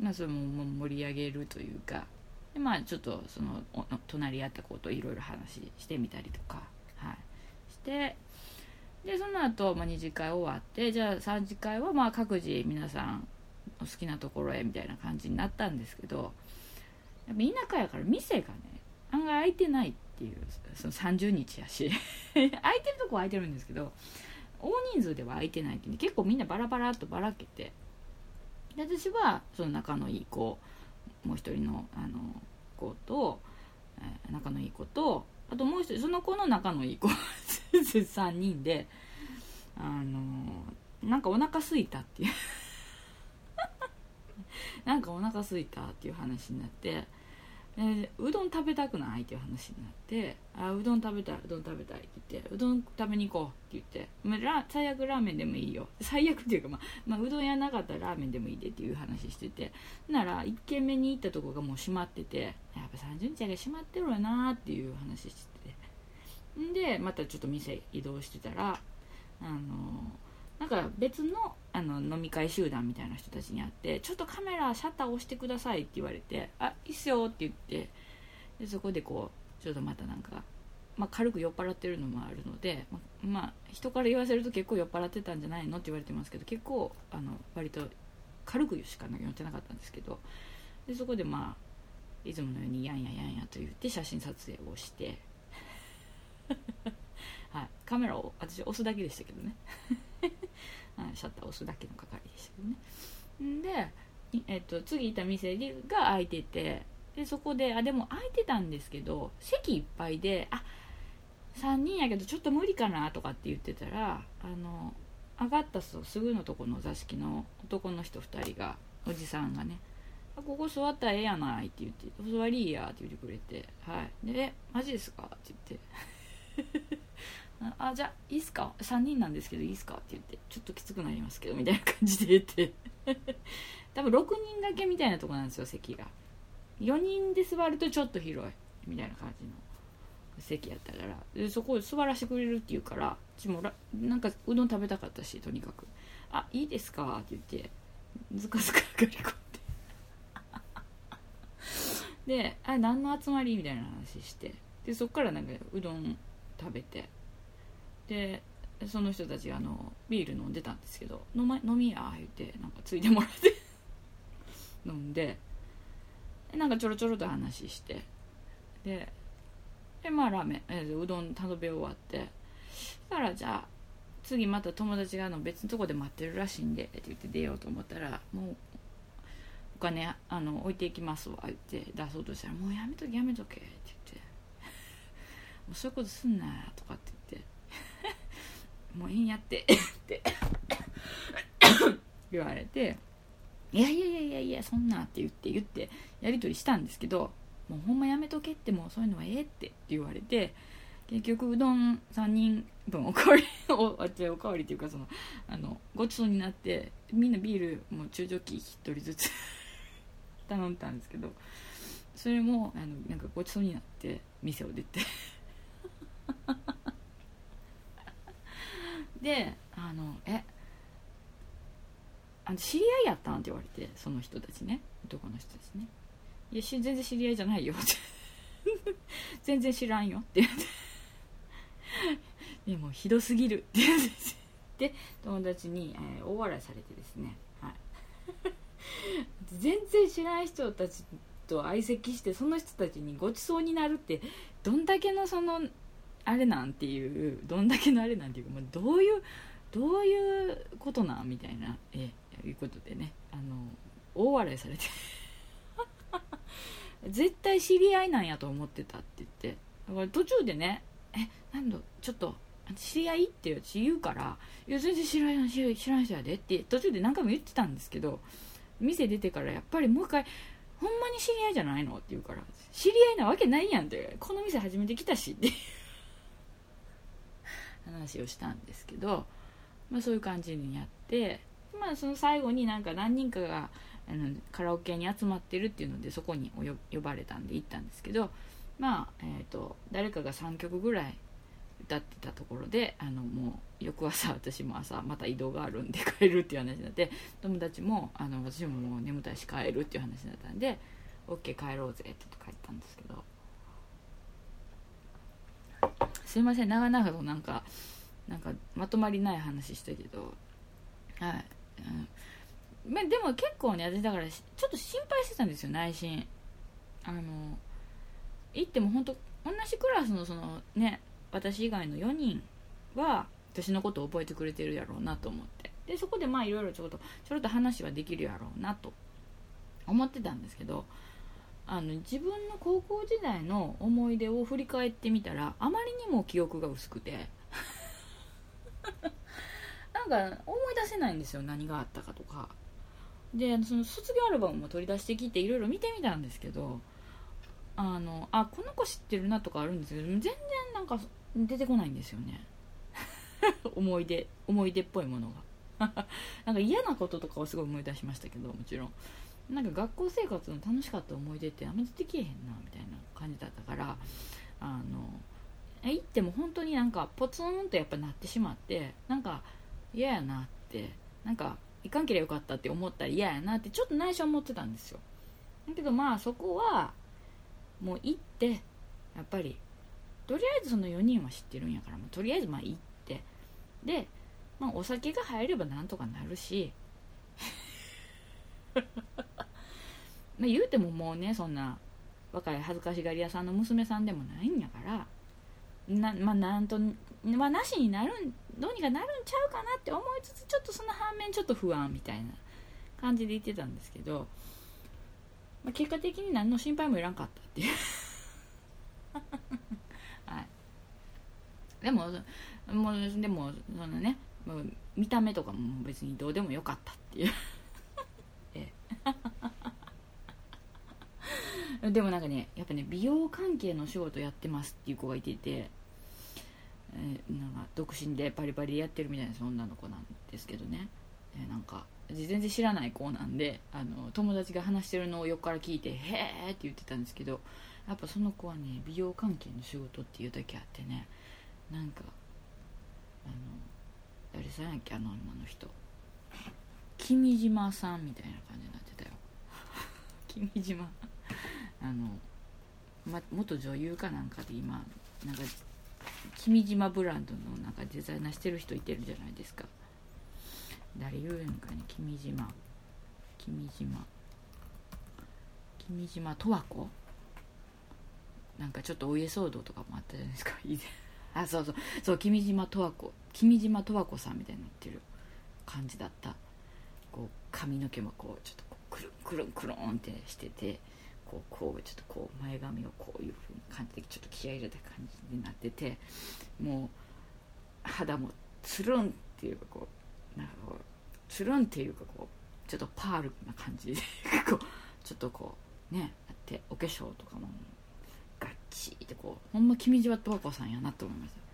まあそれも盛り上げるというかでまあちょっとその隣り合った子といろいろ話してみたりとかはい。してでその後、まあ二次会終わってじゃあ3次会はまあ各自皆さんお好きなところへみたいな感じになったんですけどやっぱ田舎やから店がね案外空いてないっていうその30日やし 空いてるとこは空いてるんですけど大人数では空いてないって結構みんなバラバラっとばらけてで私はその仲のいい子もう一人のあの子と、えー、仲のいい子とあともう一人その子の仲のいい子3人であのなんかお腹すいたっていう。なんかお腹すいたっていう話になってでうどん食べたくないっていう話になってあうどん食べたいうどん食べたいって言ってうどん食べに行こうって言って、まあ、ラ最悪ラーメンでもいいよ。最悪っていうか、まあ、まあ、うどん屋なかったらラーメンでもいいでっていう話しててなら1軒目に行ったとこがもう閉まっててやっぱ30日が閉まってるわなっていう話してて。んでまたちょっと店移動してたらあのなんか別のあの飲み会集団みたいな人たちに会って「ちょっとカメラシャッター押してください」って言われて「あいいっすよ」って言ってでそこでこうちょっとまたなんか、まあ、軽く酔っ払ってるのもあるので、ままあ、人から言わせると結構酔っ払ってたんじゃないのって言われてますけど結構あの割と軽くしか酔ってなかったんですけどでそこでまあいつものように「やんややんや」と言って写真撮影をしてはい、カメラを私押すだけでしたけどね。はい。シャッター押すだけの係でしたけどね。で、えっと、次いた店が開いててでそこであでも空いてたんですけど席いっぱいであ3人やけどちょっと無理かなとかって言ってたらあの上がったすぐのとこの座敷の男の人2人がおじさんがね「ここ座ったらええやない」って言って「座りいいや」って言ってくれて「はい。でマジですか?」って言って。あじゃあいいっすか？3人なんですけどいいっすか？って言ってちょっときつくなりますけどみたいな感じで言って。多分6人だけみたいなとこなんですよ席が。4人で座るとちょっと広いみたいな感じの席やったから。でそこを座らせてくれるって言うからちもなんかうどん食べたかったしとにかく「あいいですか?」って言ってずかずか上がり込んでで「あ何の集まり?」みたいな話して。でそっからなんかうどん食べて。でその人たちがあのビール飲んでたんですけど「飲,、ま、飲みや」言ってなんかついてもらって 飲んでなんかちょろちょろと話してででまあラーメン、えー、うどん食べ終わってだからじゃあ次また友達があの別のとこで待ってるらしいんでって言って出ようと思ったらもうお金あの置いていきますわ言って出そうとしたらもうやめとけやめとけって言って。もうそういうことすんなとかって言って。もういいんやって。って。言われて。いやいやいやいやいやそんなって言って言ってやり取りしたんですけどもうほんまやめとけってもうそういうのはええってって言われて結局うどん3人分おかわりおおかわりっていうかそのあのごちそうになってみんなビールも中ジョッキ1人ずつ 頼んだんですけどそれもあのなんかごちそうになって店を出て。であのえあの知り合いやったんって言われてその人たちね。男の人たちね。いや全然知り合いじゃないよ。っ て全然知らんよって言って。でもひどすぎるって言って。友達に、えー、大笑いされてですね、はい、全然知らない人たちと相席してその人たちにごちそうになるってどんだけのそのあれなんていうどんだけのあれなんていうか、まあ、どういうどういうことなんみたいなえいうことでねあの大笑いされて 絶対知り合いなんやと思ってたって言ってだから途中でね「えなんだちょっと知り合い?」って私言うから「いや全然知らない知らない人やで」って途中で何回も言ってたんですけど店出てからやっぱりもう一回「ほんまに知り合いじゃないの?」って言うから「知り合いなわけないやん」ってこの店初めて来たしって話をしたんですけど、まあ、そういう感じにやってまあその最後になんか何人かがあのカラオケに集まってるっていうのでそこに呼ばれたんで行ったんですけどまあ、えーと、誰かが3曲ぐらい歌ってたところであのもう翌朝私も朝また移動があるんで帰るっていう話になって友達もあの私ももう眠たいし帰るっていう話になったんで OK 帰ろうぜって帰ったんですけど。すいません長々となんかなんかまとまりない話したけど。はい、うん。までも結構ね私だからちょっと心配してたんですよ内心。あの行っても本当同じクラスのそのね私以外の4人は私のことを覚えてくれてるやろうなと思って。でそこでまあいろいろちょっとちょろっと話はできるやろうなと思ってたんですけど。あの自分の高校時代の思い出を振り返ってみたらあまりにも記憶が薄くて。なんか思い出せないんですよ何があったかとか。でその卒業アルバムも取り出してきていろいろ見てみたんですけどあのあこの子知ってるなとかあるんですけど全然なんか出てこないんですよね。思い出思い出っぽいものが。なんか嫌なこととかをすごい思い出しましたけどもちろん。なんか学校生活の楽しかった思い出ってあんま出てけえへんなみたいな感じだったからあの行っても本当になんかポツンとやっぱなってしまってなんか嫌やなってなんか行かんけりゃよかったって思ったら嫌やなってちょっと内緒思ってたんですよ。だけどまあそこはもう行ってやっぱりとりあえずその4人は知ってるんやから、まあ、とりあえずまあ行ってで、まあ、お酒が入ればなんとかなるし ま言うてももうねそんな若い恥ずかしがり屋さんの娘さんでもないんやからな,、まあ、なんと、まあ、なしになるんどうにかなるんちゃうかなって思いつつちょっとその反面ちょっと不安みたいな感じで言ってたんですけど、まあ、結果的に何の心配もいらんかったっていう。はい。でももうでもそのねもう見た目とかも別にどうでもよかったっていう。でもなんかねやっぱね美容関係の仕事やってますっていう子がいていて、えー、なんか独身でパリパリやってるみたいな女の子なんですけどね、えー、なんか全然知らない子なんであの友達が話してるのを横から聞いて「へえ」って言ってたんですけどやっぱその子はね美容関係の仕事っていうだけあってね。なんかあの誰さんやっけあの女の人。君島さんみたいな感じになってたよ。君島。あの、ま、元女優かなんかで今なんか君島ブランドのなんかデザイナーしてる人いてるじゃないですか。誰言うのかね君島。君島。君島十和子？なんかちょっとお家騒動とかもあったじゃないですか。あそうそう。そう君島十和子。君島十和子さんみたいになってる感じだった。髪の毛もこうちょっとくるんくるんくるんってしててこうこうちょっとこう前髪をこういう風な感じでちょっと気合い入れた感じになっててもう肌もつるんっていうかこうなんかこうつるんっていうかこうちょっとパールな感じでこうちょっとこうねあってお化粧とかもガッチリってこうほんま君島十和子さんやなと思いました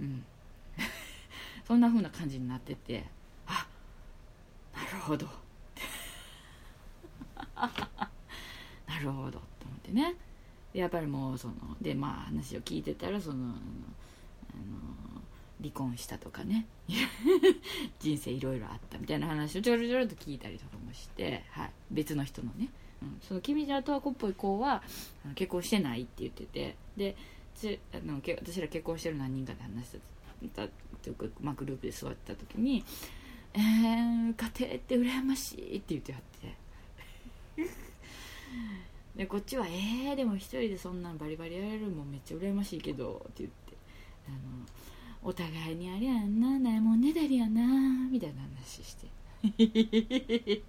うん。そんな風な感じになってて。なるほど。なるほど。と思ってね。やっぱりもうそのでまあ話を聞いてたらそのあの離婚したとかね。人生いろいろあったみたいな話をちょろちょろと聞いたりとかもして、はい、別の人のね、うん、その君島十和子っぽい子は結婚してないって言っててであの私ら結婚してる何人かで話してたとか、まあ、グループで座ってた時に「えー、家庭って羨ましい」って言ってはって。でこっちは「えー、でも一人でそんなんバリバリやれるもんめっちゃ羨ましいけど」って言って。あのお互いにあれやんなないもんねだりやなみたいな話して。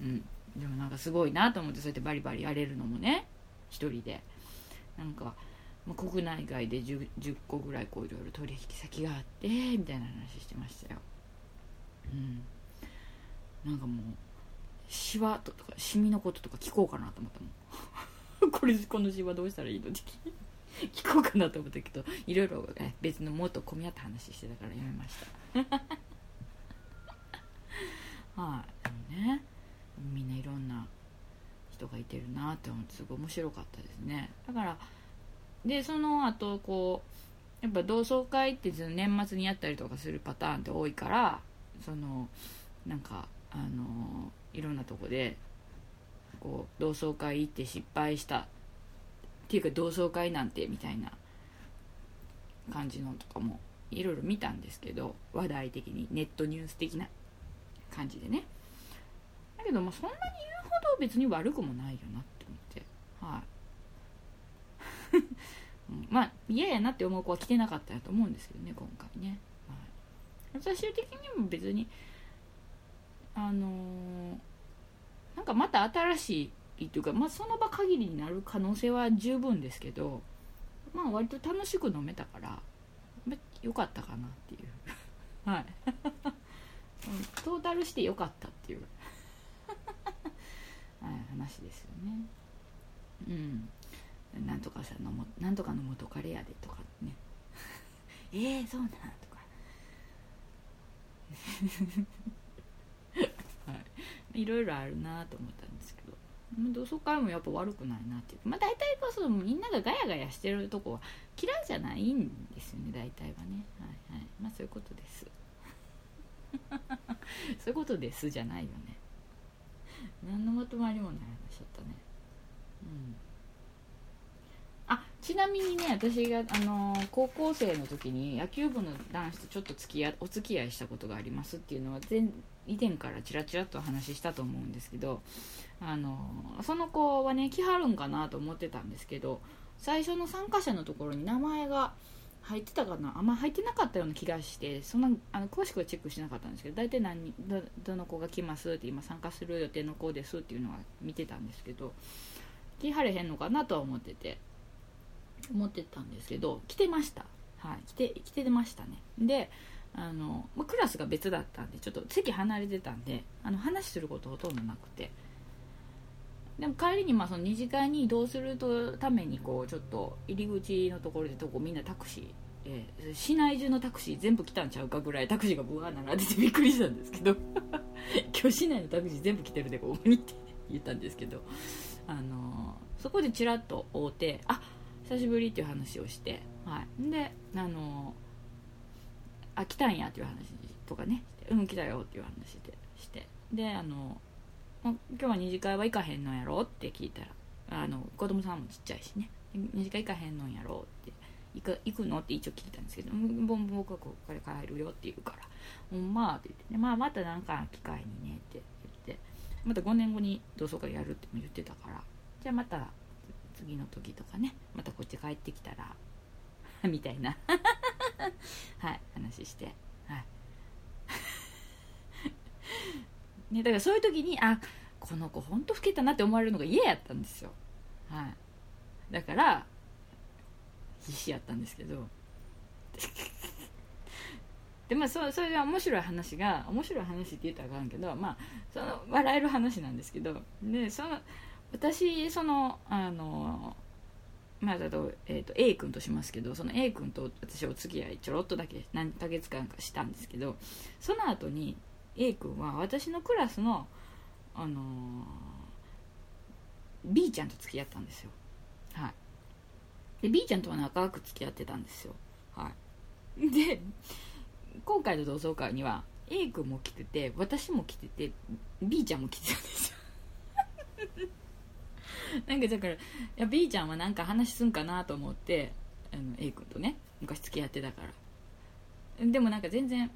うん。でもなんかすごいなと思ってそうやってバリバリやれるのもね。一人で。なんか、まあ、国内外で 10, 10個ぐらいこういろいろ取引先があってみたいな話してましたようん。なんかもうシワとかシミのこととか聞こうかなと思ったもん。これこのシワどうしたらいいのって聞 こうかなと思ったけどいろいろ別のもっと混み合った話してたからやめました。はい、でもねみんないろんな人がいてるなって思ってすごい面白かったですね。だからでその後こうやっぱ同窓会って年末にやったりとかするパターンって多いからそのなんかあのいろんなとこでこう同窓会行って失敗したっていうか同窓会なんてみたいな感じのとかもいろいろ見たんですけど話題的にネットニュース的な感じでね。だけどまあそんなに言うほど別に悪くもないよなって思ってはい、まあ嫌やなって思う子は来てなかったやと思うんですけどね今回ね、最終的にも別にあのー、なんかまた新しいいっていうか、まあ、その場限りになる可能性は十分ですけどまあ割と楽しく飲めたからよかったかなっていう。はい。トータルしてよかったっていう。はい、話ですよね。うん。なんとかさのもなんとかの元カレやでとかね。えー、そうなんはい。ろいろあるなと思ったんですけど。同窓会もやっぱ悪くないなっていう。まあ大体こそみんながガヤガヤしてるとこは嫌いじゃないんですよね大体はね。はいはい。まあそういうことです。そういうことですじゃないよね。何のまとまりもない話だったね。うん。ちなみにね私が、あのー、高校生の時に野球部の男子とちょっと付き合お付き合いしたことがありますっていうのは前以前からちらちらとお話ししたと思うんですけどあのその子はね来はるんかなと思ってたんですけど最初の参加者のところに名前が入ってたかなあんま入ってなかったような気がしてそんなあの詳しくはチェックしなかったんですけど大体何どどの子が来ますって今参加する予定の子ですっていうのは見てたんですけど来はれへんのかなとは思ってて。思ってたんですけど来てました。はい。来て来てましたね。であの、ま、クラスが別だったんでちょっと席離れてたんであの話することほとんどなくて。でも帰りにまあその二次会に移動するためにこうちょっと入り口のところでとこみんなタクシー、えー、市内中のタクシー全部来たんちゃうかぐらいタクシーがブワー並んでて びっくりしたんですけど。今日市内のタクシー全部来てるでここにって言ったんですけど。あのー、そこでちらっと会うてあ久しぶりっていう話をして、はい、であの、あ来たんやっていう話とかねうん来たよっていう話でして。であのー今日は二次会は行かへんのやろって聞いたらあの子供さんもちっちゃいしね。二次会行かへんのやろって行く行くのって一応聞いたんですけど僕はここから帰るよって言うからほんまって言ってねまあまた何か機会にねって言ってまた5年後に同窓会やるって言ってたからじゃあまた次の時とかねまたこっち帰ってきたら みたいな。はい話して。はい。ね、だからそういう時にあこの子ほんと老けたなって思われるのが嫌やったんですよ、はい、だから必死やったんですけど。でまあそそれが面白い話が面白い話って言ったらあかんけどまあその笑える話なんですけど。でその私そのあのまあ、だと,、えーと、と A 君としますけどその A 君と私お付き合いちょろっとだけ何ヶ月間かしたんですけどその後に A 君は私のクラスの、あのー、B ちゃんと付き合ったんですよ。はい。で B ちゃんとは仲良く付き合ってたんですよ。はい。で今回の同窓会には A 君も来てて私も来てて B ちゃんも来てたんですよ。なんかだからや B ちゃんはなんか話すんかなと思ってあの A 君とね昔付き合ってたから。でもなんか全然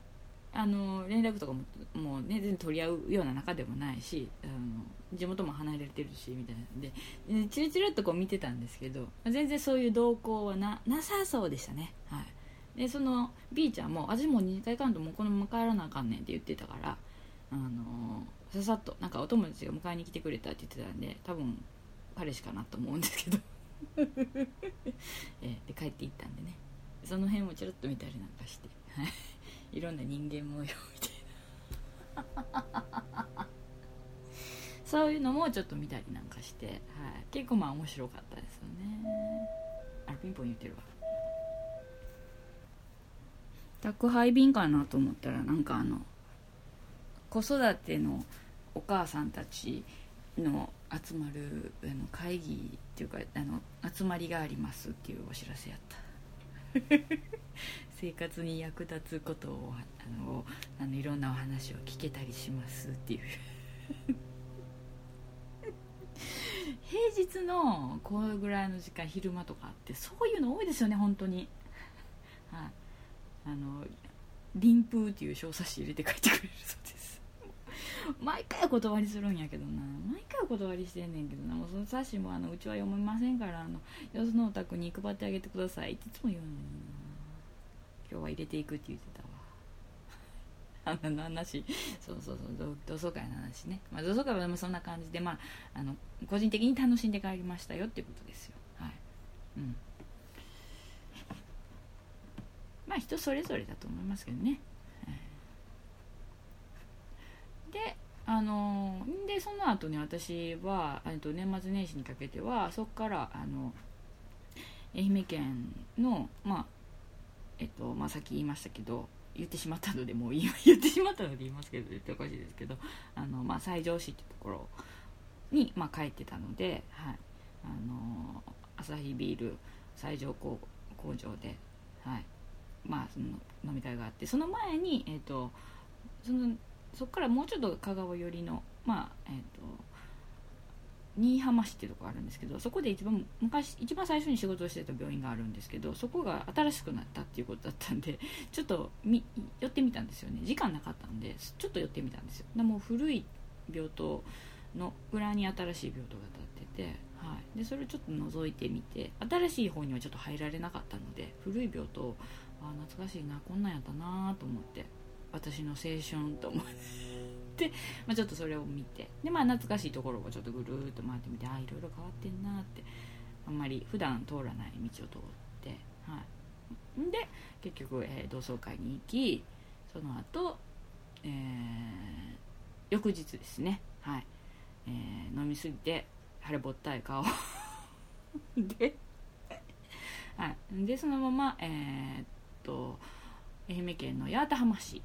あの連絡とかももう、ね、全然取り合うような仲でもないしあの地元も離れてるしみたいな。んでチラチラっとこう見てたんですけど全然そういう動向はななさそうでしたね、はい、でその B ちゃんも「私も2回かんともうこのまま帰らなあかんねん」って言ってたからあのささっとなんかお友達が迎えに来てくれたって言ってたんで多分彼氏かなと思うんですけど。えで帰っていったんでね。その辺もチラッと見たりなんかして。はい。いろんな人間模様みたいなそういうのもちょっと見たりなんかして、はい、結構まあ面白かったですよね。あピンポン言ってるわ。宅配便かなと思ったらなんかあの子育てのお母さんたちの集まるあの会議っていうかあの集まりがありますっていうお知らせやった。生活に役立つことをあのあのいろんなお話を聞けたりしますっていう。平日のこのぐらいの時間昼間とかあってそういうの多いですよね本当に。はい。あの臨風っていう小冊子入れて帰ってくれる。そう毎回お断りするんやけどな。毎回お断りしてんねんけどな。もうその冊子もあのうちは読めませんからあのよそのお宅に配ってあげてくださいっていつも言うのにな。今日は入れていくって言ってたわ。あの話。そうそうそう。同窓会の話ね、まあ、同窓会はそんな感じで、まあ、あの個人的に楽しんで帰りましたよっていうことですよ。はい。うん。まあ人それぞれだと思いますけどね、であのでその後ね私はと年末年始にかけてはそこからあの愛媛県の、まあ、えっとまあ、さっき言いましたけど言ってしまったのでもう 言ってしまったので言いますけど言っておかしいですけどあの、まあ、西条市っていうところに、まあ、帰ってたので、はい、あのアサヒビール西条工工場で、はい。まあ、その飲み会があってその前に、えっと、そのそこからもうちょっと香川寄りの、まあえっと新居浜市っていうとこあるんですけどそこで一番昔一番最初に仕事をしてた病院があるんですけどそこが新しくなったっていうことだったんで ちょっと寄ってみたんですよね。時間なかったんでちょっと寄ってみたんですよ。でも古い病棟の裏に新しい病棟が建ってて、はい、でそれをちょっと覗いてみて新しい方にはちょっと入られなかったので古い病棟あ懐かしいなこんなんやったなと思って。私の青春と思ってまあ、ちょっとそれを見て。で、まあ、懐かしいところをちょっとぐるっと回ってみてああいろいろ変わってんなって。あんまり普段通らない道を通って、はい、で結局、えー、同窓会に行きその後、えー、翌日ですね、はい。えー、飲みすぎて腫れぼったい顔で。はい、でそのまま、えー、っと愛媛県の八幡浜市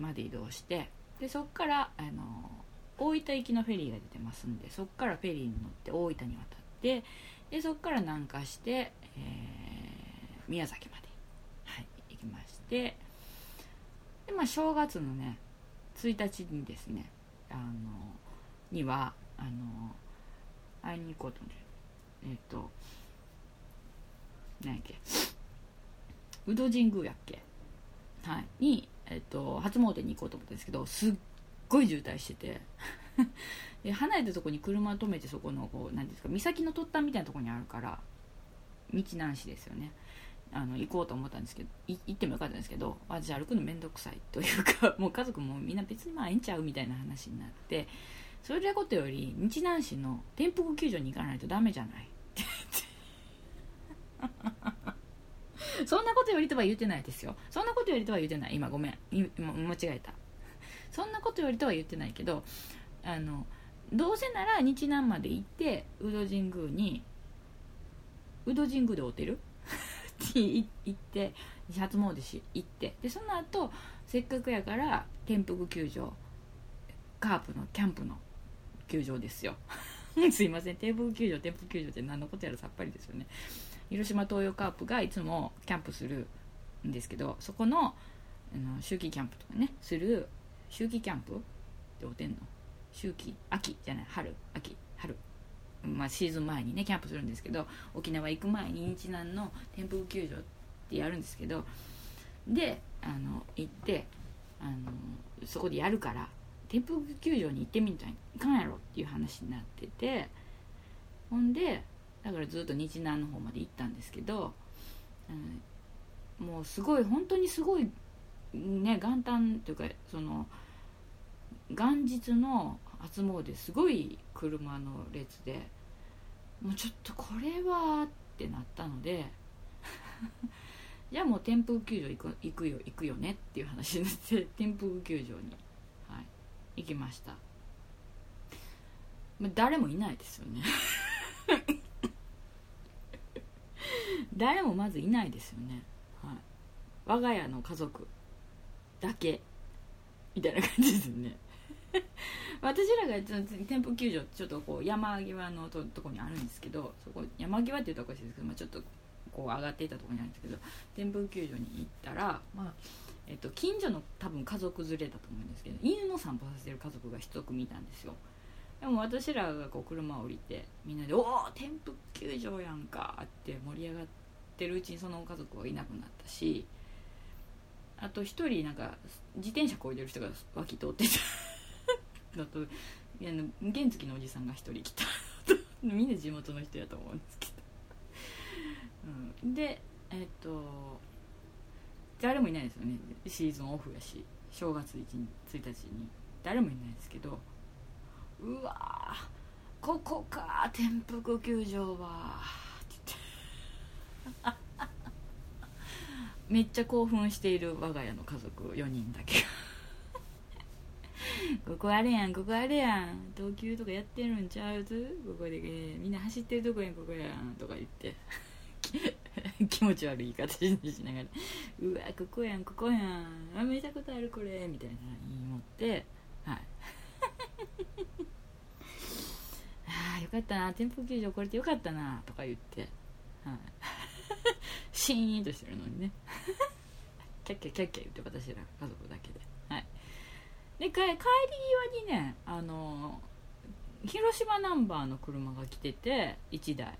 まで移動してでそこからあの大分行きのフェリーが出てますんでそこからフェリーに乗って大分に渡ってでそこから南下して、えー、宮崎まで、はい、行きましてで、まあ、正月のね1日にですねあのにはあの会いに行こうと思ってえっ、と何やっけ宇土神宮やっけはいに、えっ、と初詣に行こうと思ったんですけどすっごい渋滞してて。で離れたとこに車止めてそこのこう何ですか岬の突端みたいなとこにあるから道南市ですよね。あの行こうと思ったんですけど行ってもよかったんですけど私歩くの面倒くさいというか もう家族もみんな別にまあええんちゃうみたいな話になってそれでことより日南市の天福球場に行かないとダメじゃないって。そんなことよりとは言ってないですよ。そんなことよりとは言ってない。今ごめん。今間違えた。そんなことよりとは言ってないけどあのどうせなら日南まで行って宇土神宮に宇土神宮でおてる？っ て行って初詣し行って。でその後せっかくやから天福球場カープのキャンプの球場ですよ。すいません。天福球場天福球場って何のことやらさっぱりですよね。広島東洋カープがいつもキャンプするんですけどそこのあの秋季キャンプとかねする秋季キャンプっておてんの秋季秋じゃない春秋春。まあ、シーズン前にねキャンプするんですけど沖縄行く前に日南の天風球場ってやるんですけどであの行ってあのそこでやるから天風球場に行ってみたいいかんやろっていう話になっててほんでだからずっと日南の方まで行ったんですけど、うん、もうすごい本当にすごいね元旦というかその元日の初詣すごい車の列でもうちょっとこれはってなったのでじゃあもう天風球場行く行くよ行くよねっていう話になって 天風球場に、はい、行きました、ま、誰もいないですよね。誰もまずいないですよね、はい、我が家の家族だけみたいな感じですね。私らが店舗球場ちょっとこう山際のととこにあるんですけどそこ山際っていうとこですけど、まあ、ちょっとこう上がっていたところにあるんですけど天風球場に行ったら、まあえっと、近所の多分家族連れだと思うんですけど犬の散歩させてる家族が一組いたんですよ。でも私らがこう車を降りてみんなで「おお天風球場やんか」って盛り上がってるうちにその家族はいなくなったしあと一人なんか自転車こいでる人が脇通ってた。だとあの原付のおじさんが一人来た。みんな地元の人やと思うんですけど、うん、でえっと誰もいないですよね。シーズンオフやし正月 1, 1日に。誰もいないですけど。うわここか天福球場は。めっちゃ興奮している我が家の家族4人だけ。がここあれやんここあれやん。投球とかやってるんちゃうずここで、えー、みんな走ってるとこやんここやんとか言って。気持ち悪い言い方しながら「うわここやんここやん。あ見たことあるこれ」みたいな言い持って。はい。ああよかったな。天風球場これでよかったな。とか言って。はい。シーンとしてるのにね。キャッキャキャッキャ言って私ら家族だけで。はい。で帰り際にねあの広島ナンバーの車が来てて1台。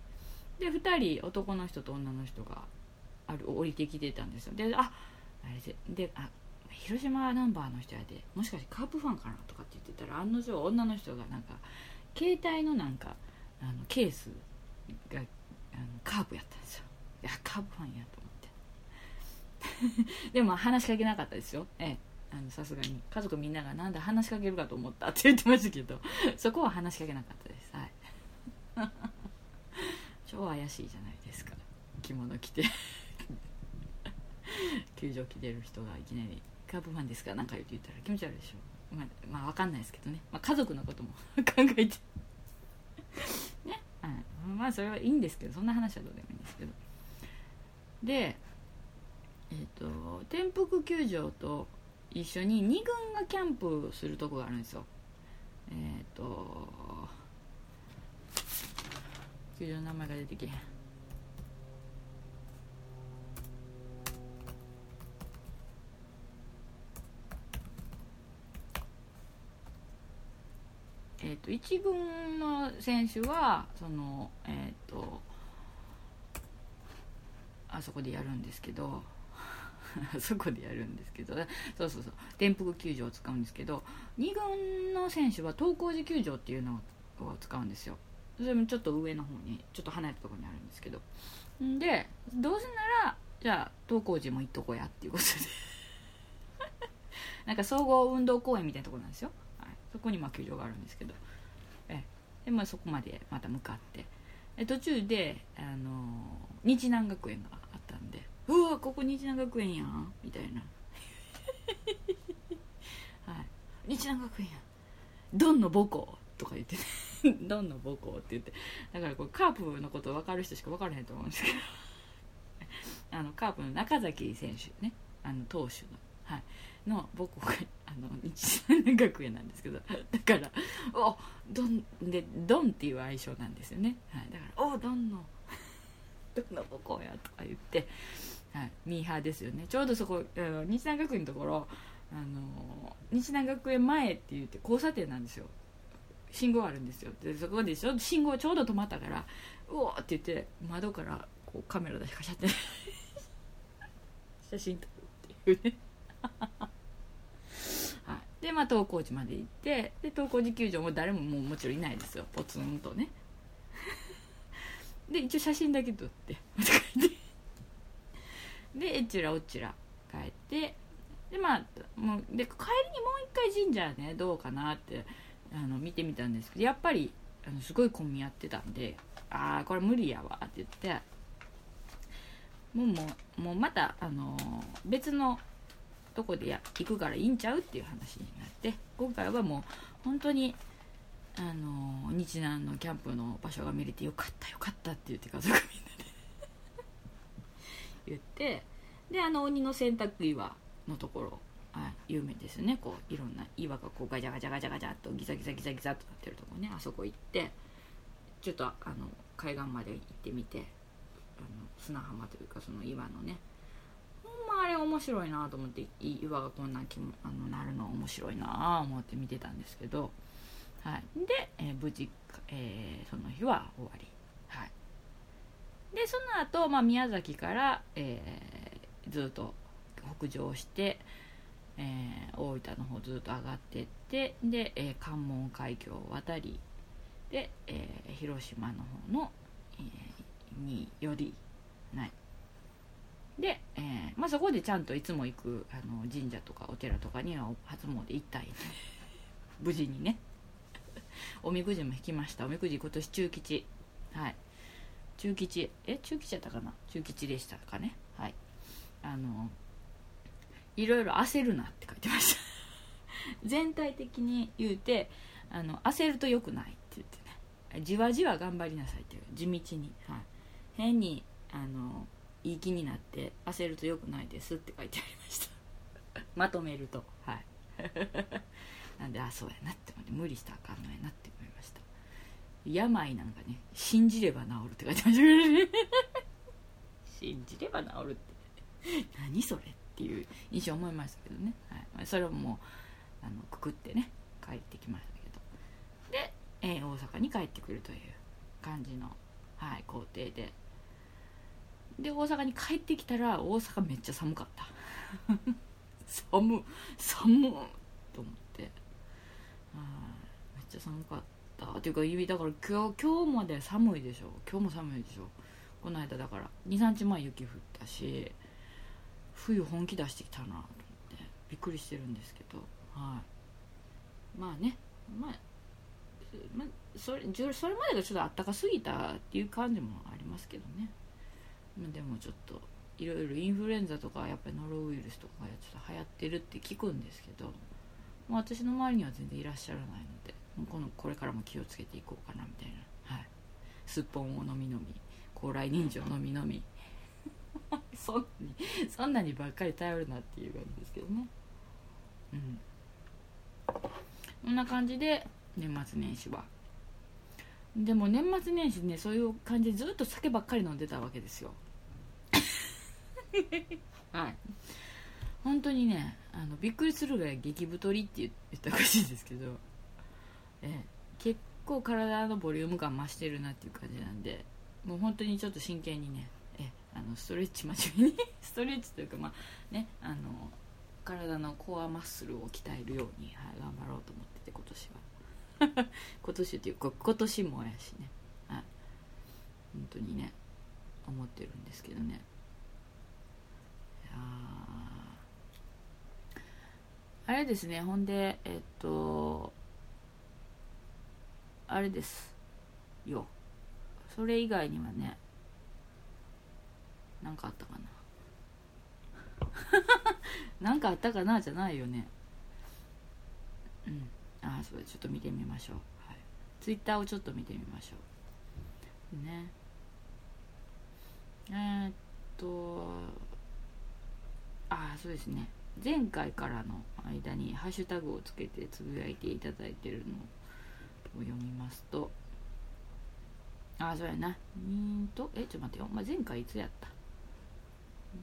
で2人男の人と女の人がある降りてきてたんですよ。でああれでであ広島ナンバーの人やでもしかしてカープファンかなとかって言ってたら案の定女の人がなんか携帯のなんかあのケースがあのカーブやったんですよ。いやカブファンやと思って。でも話しかけなかったですよ。ええ。さすがに。家族みんながなんで話しかけるかと思ったって言ってましたけど そこは話しかけなかったです。はい。超怪しいじゃないですか。着物着て。球場着てる人がいきなり「カープファンですか?」なんか言って言ったら気持ち悪いでしょまあ、まあ、分かんないですけどね、まあ、家族のことも考えて。ね、はい、まあそれはいいんですけどそんな話はどうでもいいんですけど。でえっ、ー、と転覆球場と一緒に2軍がキャンプするとこがあるんですよ。えっ、ー、と球場の名前が出てけへん。えーと、1軍の選手はそのえっ、ー、とあそこでやるんですけど そこでやるんですけどそうそうそう転覆球場を使うんですけど2軍の選手は東光寺球場っていうのを使うんですよ。それもちょっと上の方にちょっと離れたところにあるんですけど。でどうせならじゃあ東光寺も行っとこうやっていうことで。なんか総合運動公園みたいなところなんですよ、はい、そこにまあ球場があるんですけど。えで、まあ、そこまでまた向かって。途中で、あの日南学園がったんでうわここ日南学園やんみたいな。はい。日南学園やん。ドンの母校？とか言って。ドンの母校？って言って。だからこれカープのこと分かる人しか分からへんと思うんですけど。あのカープの中崎選手ね。あの投手の,、はい、の母校があの日南学園なんですけど。だから「おドン」で「ドン」っていう愛称なんですよね、はい、だから「おドンのドンの母校や」とか言ってはい、ミーハーですよね。ちょうどそこあの日南学園のところあの日南学園前って言って交差点なんですよ。信号あるんですよ。でそこでちょ？信号ちょうど止まったからうおーって言って窓からこうカメラ出しかしゃって写真撮るっていうね。はい、でまあ東光寺まで行ってで東光寺球場も誰ももうもちろんいないですよ。ポツンとね。で一応写真だけ撮って。でえちらおちら帰って。でまあもうで帰りにもう一回神社ねどうかなってあの見てみたんですけどやっぱりあのすごい混み合ってたんでああこれ無理やわって言って。もうもうもうまたあの別のとこでや行くからいいんちゃうっていう話になって今回はもう本当にあの日南のキャンプの場所が見れてよかったよかったって言って家族みんなで 言ってであの鬼の洗濯岩のところあ有名ですね。こういろんな岩がこうガチャガチャガチャガチャっとギザギザギザギザっとなってるとこね。あそこ行ってちょっとあの海岸まで行ってみてあの砂浜というかその岩のね。ほんまあれ面白いなと思って岩がこんな気もあのなるの面白いなあ思って見てたんですけど、はい、で、えー、無事、えー、その日は終わり、はい、でその後、まあ宮崎から、えー、ずっと北上して、えー、大分の方ずっと上がってってで、えー、関門海峡を渡りで、えー、広島の方の、えー、によりない。で、えーまあ、そこでちゃんといつも行くあの神社とかお寺とかには初詣行ったい 無事にね。おみくじも引きました。おみくじ今年中吉。はい。中吉。え中吉やったかな？中吉でしたかね？はい。あのいろいろ焦るなって書いてました。全体的に言うてあの焦ると良くないって言ってね。じわじわ頑張りなさいっていう。地道に、はい、変にあのいい気になって焦ると良くないですって書いてありました。まとめると。はい。なんであそうやなって思って無理したらあかんのやなって思いました。病なんかね信じれば治るって書いてました。信じれば治るって。何それっていう印象思いましたけどね、はい、それをもうあのくくってね帰ってきましたけど。で、えー、大阪に帰ってくるという感じの、はい、工程で。で大阪に帰ってきたら大阪めっちゃ寒かった。寒寒と思って。あめっちゃ寒かった。っていうか指だから今日今日まで寒いでしょ。今日も寒いでしょ。この間だから。23日前雪降ったし冬本気出してきたなと思って。びっくりしてるんですけど。はい。まあね。まあまあ、それそれまでがちょっとあったかすぎたっていう感じもありますけどね。でもちょっといろいろインフルエンザとかやっぱりノロウイルスとかがちょっと流行ってるって聞くんですけど、まあ、私の周りには全然いらっしゃらないのでこのこれからも気をつけていこうかなみたいな、はい、すっぽんを飲み飲み高麗人参を飲み飲み。そんなにそんなにばっかり頼るなっていう感じですけどね。うん。こんな感じで年末年始は。でも年末年始ねそういう感じでずっと酒ばっかり飲んでたわけですよ。はい。本当にねあのびっくりするぐらい激太りって言ったらおかしいですけどえ結構体のボリューム感増してるなっていう感じなんでもう本当にちょっと真剣にねえあのストレッチ真面目に ストレッチというかまあねあの体のコアマッスルを鍛えるように、はい、頑張ろうと思ってて今年は。今年っていうか今年もやしね。はい。本当にね思ってるんですけどねいやあれですね。ほんでえっとあれですよ。それ以外にはね何かあったかな。何かあったかな？じゃないよね。うん。あそうちょっと見てみましょう、はい、ツイッターをちょっと見てみましょう。ね。えー、っとああそうですね。前回からの間にハッシュタグをつけてつぶやいていただいてるのを読みますと。あそうやな。うんとえちょっと待ってよ、まあ、前回いつやった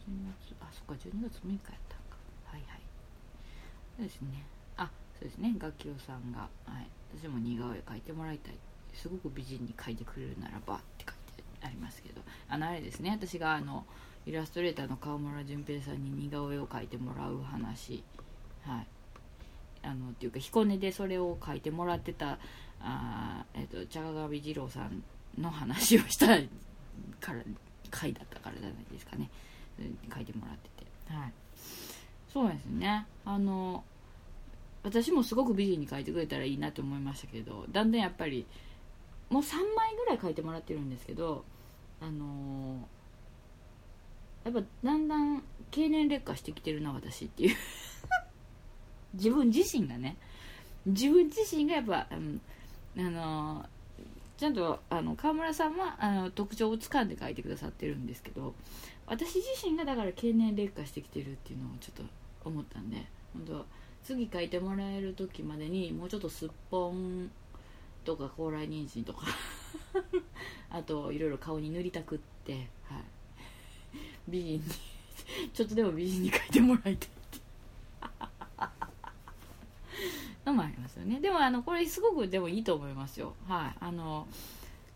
？12月あそっか12月6日やったんか。はいはい。そうですね。あそうですね。楽器さんが、はい、私も似顔絵描いてもらいたい。すごく美人に描いてくれるならばって書いてありますけど。あのあれですね。私があのイラストレーターの川村淳平さんに似顔絵を描いてもらう話。はい。あのっていうか彦根でそれを書いてもらってたあ、えっと、茶上二郎さんの話をしたから回だったからじゃないですかね。書いてもらってて。はい。そうですね。あの私もすごく美人に描いてくれたらいいなと思いましたけどだんだんやっぱりもう3枚ぐらい描いてもらってるんですけどあの、やっぱだんだん経年劣化してきてるな私っていう。自分自身がね。自分自身がやっぱ、うん、あの、ちゃんとあの川村さんはあの特徴をつかんで書いてくださってるんですけど私自身がだから経年劣化してきてるっていうのをちょっと思ったんで本当次書いてもらえる時までにもうちょっとすっぽんとか高麗人参とか あといろいろ顔に塗りたくって、美人にちょっとでも美人に書いてもらいたいって。のもありますよね。でもあのこれすごくでもいいと思いますよ。はい。あの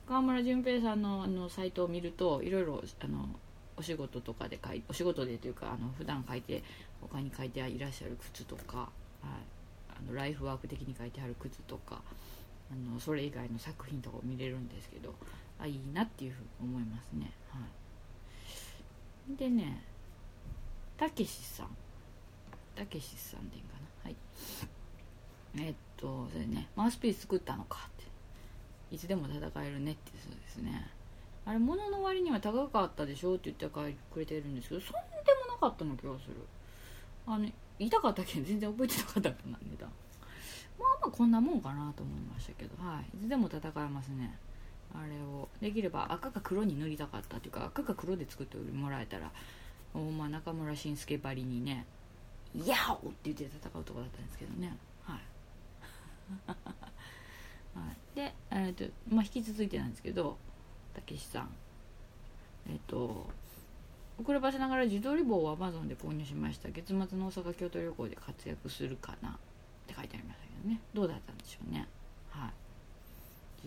川村淳平さんのあのサイトを見るといろいろあのお仕事とかで書いお仕事でというかあの普段書いて他に書いていらっしゃる靴とか、はい、あのライフワーク的に書いてある靴とかあのそれ以外の作品とかを見れるんですけどあいいなっていうふうに思いますね。はい、でねたけしさん。たけしさんでいいかな？はい。えっとそれねマウスピース作ったのかって。いつでも戦えるねってそうですね。あれ物の割には高かったでしょって言ってくれてるんですけどそんでもなかったの気がする。あの痛かったけど全然覚えてなかったからな値段まあまあこんなもんかなと思いましたけどはい。いつでも戦えますね。あれを。できれば赤か黒に塗りたかったっていうか赤か黒で作ってもらえたらおまあ中村慎介ばりにね「ヤオ!」って言って戦うとこだったんですけどね。はい。はい、で、えーとまあ、引き続いてなんですけどたけしさん。えっ、ー、と遅ればせながら自撮り棒を Amazon で購入しました。月末の大阪京都旅行で活躍するかなって書いてありましたけどね。どうだったんでしょうね。はい。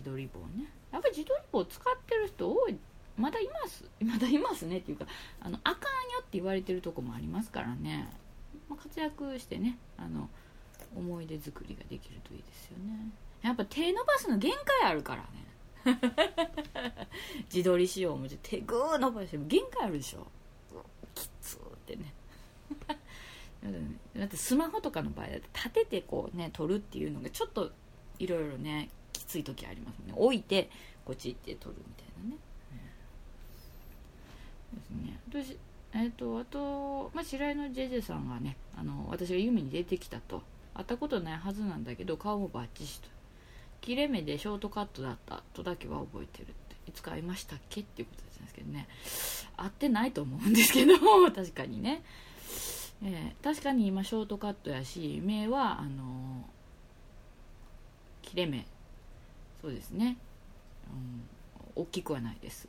自撮り棒ね。やっぱり自撮り棒使ってる人多い。まだいます。まだいますねっていうかあのあかんよって言われてるとこもありますからね、まあ、活躍してねあの思い出作りができるといいですよね。やっぱ手伸ばすの限界あるからね。自撮りしようも手グー伸ばしても限界あるでしょ。きつってね。だってスマホとかの場合だと立ててこうね撮るっていうのがちょっといろいろねつい時ありますね。置いてこっち行って撮るみたいなね、うん、ですね。私えっ、ー、とあと、まあ、白井のジェジェさんがねあの私が夢に出てきたと。会ったことないはずなんだけど顔もバッチシと切れ目でショートカットだったとだけは覚えてるって。いつか会いましたっけっていうことなんですけどね。会ってないと思うんですけど 確かにね。えー、確かに今ショートカットやし目はあのー、切れ目そうですね、うん、大きくはないです。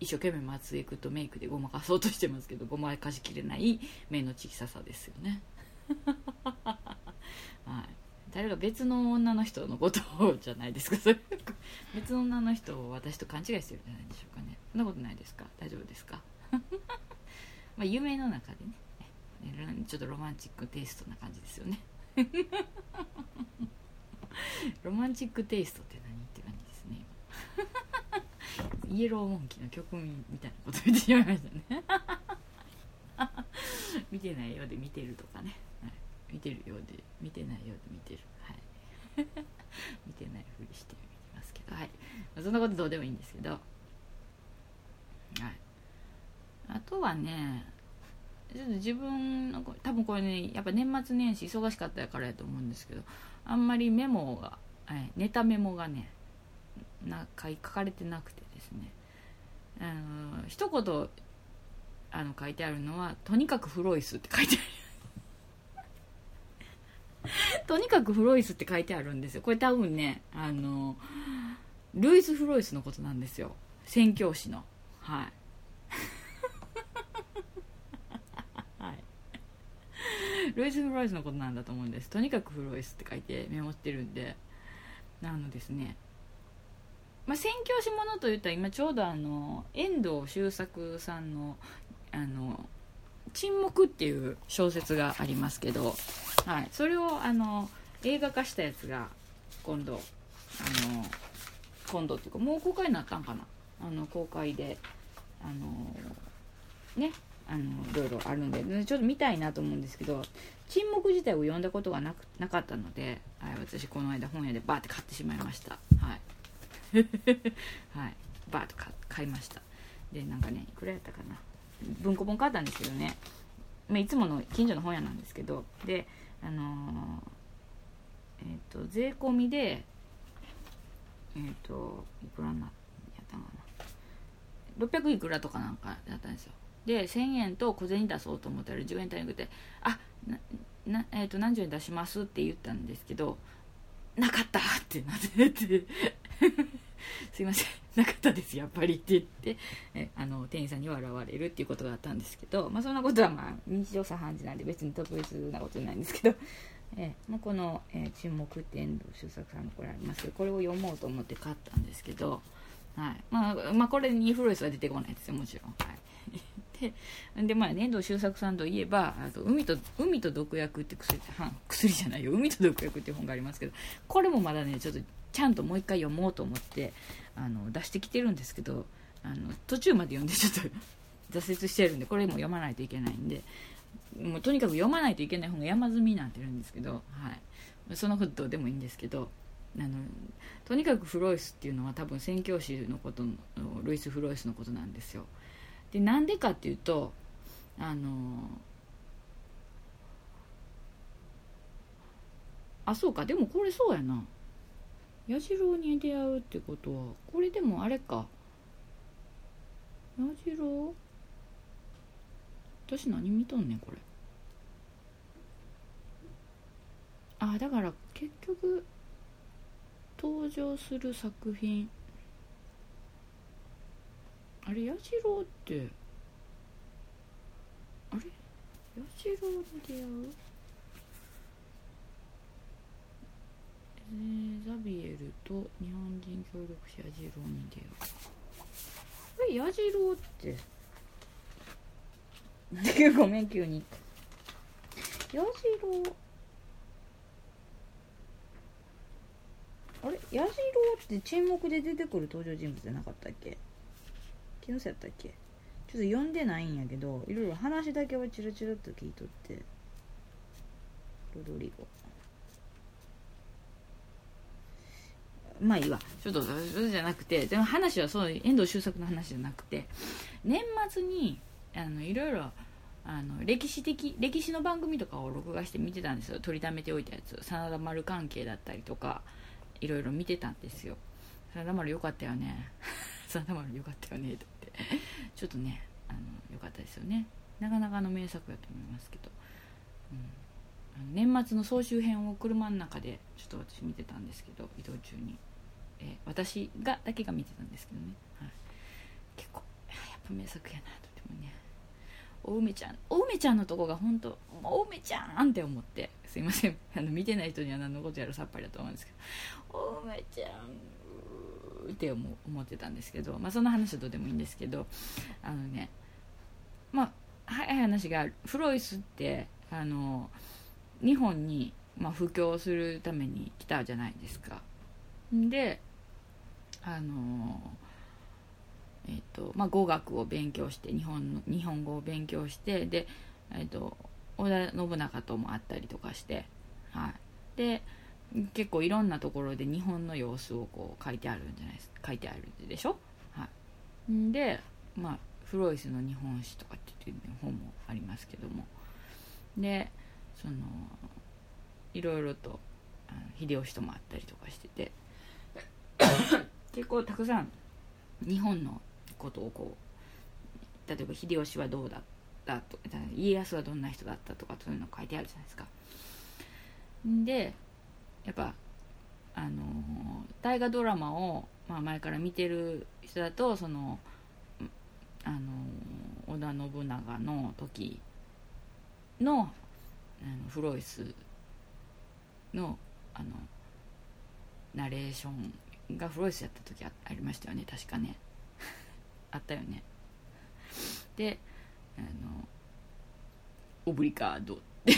一生懸命松江君とメイクでごまかそうとしてますけどごまかしきれない目の小ささですよね。はい。誰か別の女の人のことじゃないですか。そ れ別の女の人を私と勘違いしてるんじゃないでしょうかね。そんなことないですか？大丈夫ですか？まあ夢の中でね。ちょっとロマンチックテイストな感じですよね。ロマンチックテイストって何？イエローモンキーの曲みたいなこと言ってしまいましたね。見てないようで見てるとかね、はい、見てるようで見てないようで見てる。はい。見てないふりして見てますけど。はい。そんなことどうでもいいんですけど。はい。あとはねちょっと自分の多分これねやっぱ年末年始忙しかったからやと思うんですけどあんまりメモが、はい、ネタメモがねなんか書かれてなくてですね。あの一言あの書いてあるのは「とにかくフロイス」って書いてある。とにかくフロイスって書いてあるんですよ。これ多分ねあのルイス・フロイスのことなんですよ。宣教師の。はい。ロイス・フロイスのことなんだと思うんです。とにかくフロイスって書いてメモってるんで。あのですね。まあ、宣教師ものといったら今ちょうどあの遠藤周作さんの「あの沈黙」っていう小説がありますけど、はい、それをあの映画化したやつが今度あの今度っていうかもう公開になったんかなあの公開であのねあのいろいろあるんでちょっと見たいなと思うんですけど沈黙自体を読んだことがなくなかったので、はい、私この間本屋でバーって買ってしまいました。はい。はい。バーッと買いました。でなんかねいくらやったかな。文庫本買ったんですけどね、まあ、いつもの近所の本屋なんですけど。であのー、えっ、ー、と税込みでえっ、ー、といくらなったかな。600いくらとかなんかやったんですよ。で1000円と小銭出そうと思ったら10円足りなくて「あなえーと、何十円出します」って言ったんですけど「なかった!」ってなってて。すいませんなかったですやっぱりって言ってえあの店員さんに笑われるっていうことがあったんですけど、まあ、そんなことはまあ日常茶飯事なんで別に特別なことじゃないんですけど、えまあ、この、えー、沈黙って遠藤周作さんのこれありますけどこれを読もうと思って買ったんですけど、はい。まあ、まあこれにフロイスは出てこないですよもちろん。はい。ででまあ粘土周作さんといえばあと海と海と毒薬って薬薬じゃないよ。海と毒薬っていう本がありますけどこれもまだねちょっとちゃんともう一回読もうと思ってあの出してきてるんですけどあの途中まで読んでちょっと 挫折してるんでこれも読まないといけないんでもうとにかく読まないといけない本が山積みになってるんですけど、はい、そのことどうでもいいんですけどあのとにかくフロイスっていうのは多分宣教師のことのルイス・フロイスのことなんですよ。でなんでかっていうとあのあそうか。でもこれそうやな。彌次郎に出会うってことはこれでもあれか。彌次郎私何見とんねんこれ。あだから結局登場する作品。あれ彌次郎ってあれ？彌次郎に出会う？えー、ザビエルと日本人協力者彌次郎に出会う。これ彌次郎って。ごめん急に彌次郎あれ？矢次郎って沈黙で出てくる登場人物じゃなかったっけ？気のせやったっけ？ちょっと読んでないんやけどいろいろ話だけはチラチラっと聞いとって。ロドリゴ。まあいいわ。ちょっとそれじゃなくてでも話はそう遠藤周作の話じゃなくて年末にあのいろいろあの歴史的歴史の番組とかを録画して見てたんですよ。取りためておいたやつ。真田丸関係だったりとかいろいろ見てたんですよ。真田丸よかったよね。真田丸よかったよねって。ちょっとねあのよかったですよね。なかなかの名作だと思いますけど、うん、年末の総集編を車の中でちょっと私見てたんですけど移動中に。えー、私がだけが見てたんですけどね、はい、結構やっぱ名作やなとてもね。お梅ちゃんお梅ちゃんのとこが本当お梅ちゃんって思ってすいません。あの見てない人には何のことやるさっぱりだと思うんですけどお梅ちゃんって思思ってたんですけど、まあ、その話はどうでもいいんですけどあのねまあ早い話がフロイスってあの日本に、まあ、布教するために来たじゃないですか。であのえっとまあ、語学を勉強して日本の日本語を勉強してで、えっと、織田信長とも会ったりとかして、はい、で結構いろんなところで日本の様子をこう書いてあるんじゃないですか書いてあるでしょ、はい、で、まあ、フロイスの日本史とかっていう本もありますけども。でそのいろいろと秀吉とも会ったりとかしてて。結構たくさん日本のことをこう例えば秀吉はどうだったと家康はどんな人だったとかそういうの書いてあるじゃないですか。でやっぱあの大河ドラマを、まあ、前から見てる人だとそのあの織田信長の時のあのフロイスのあのナレーションがフロイスやった時ありましたよね。確かね。あったよね。であのオブリカード。って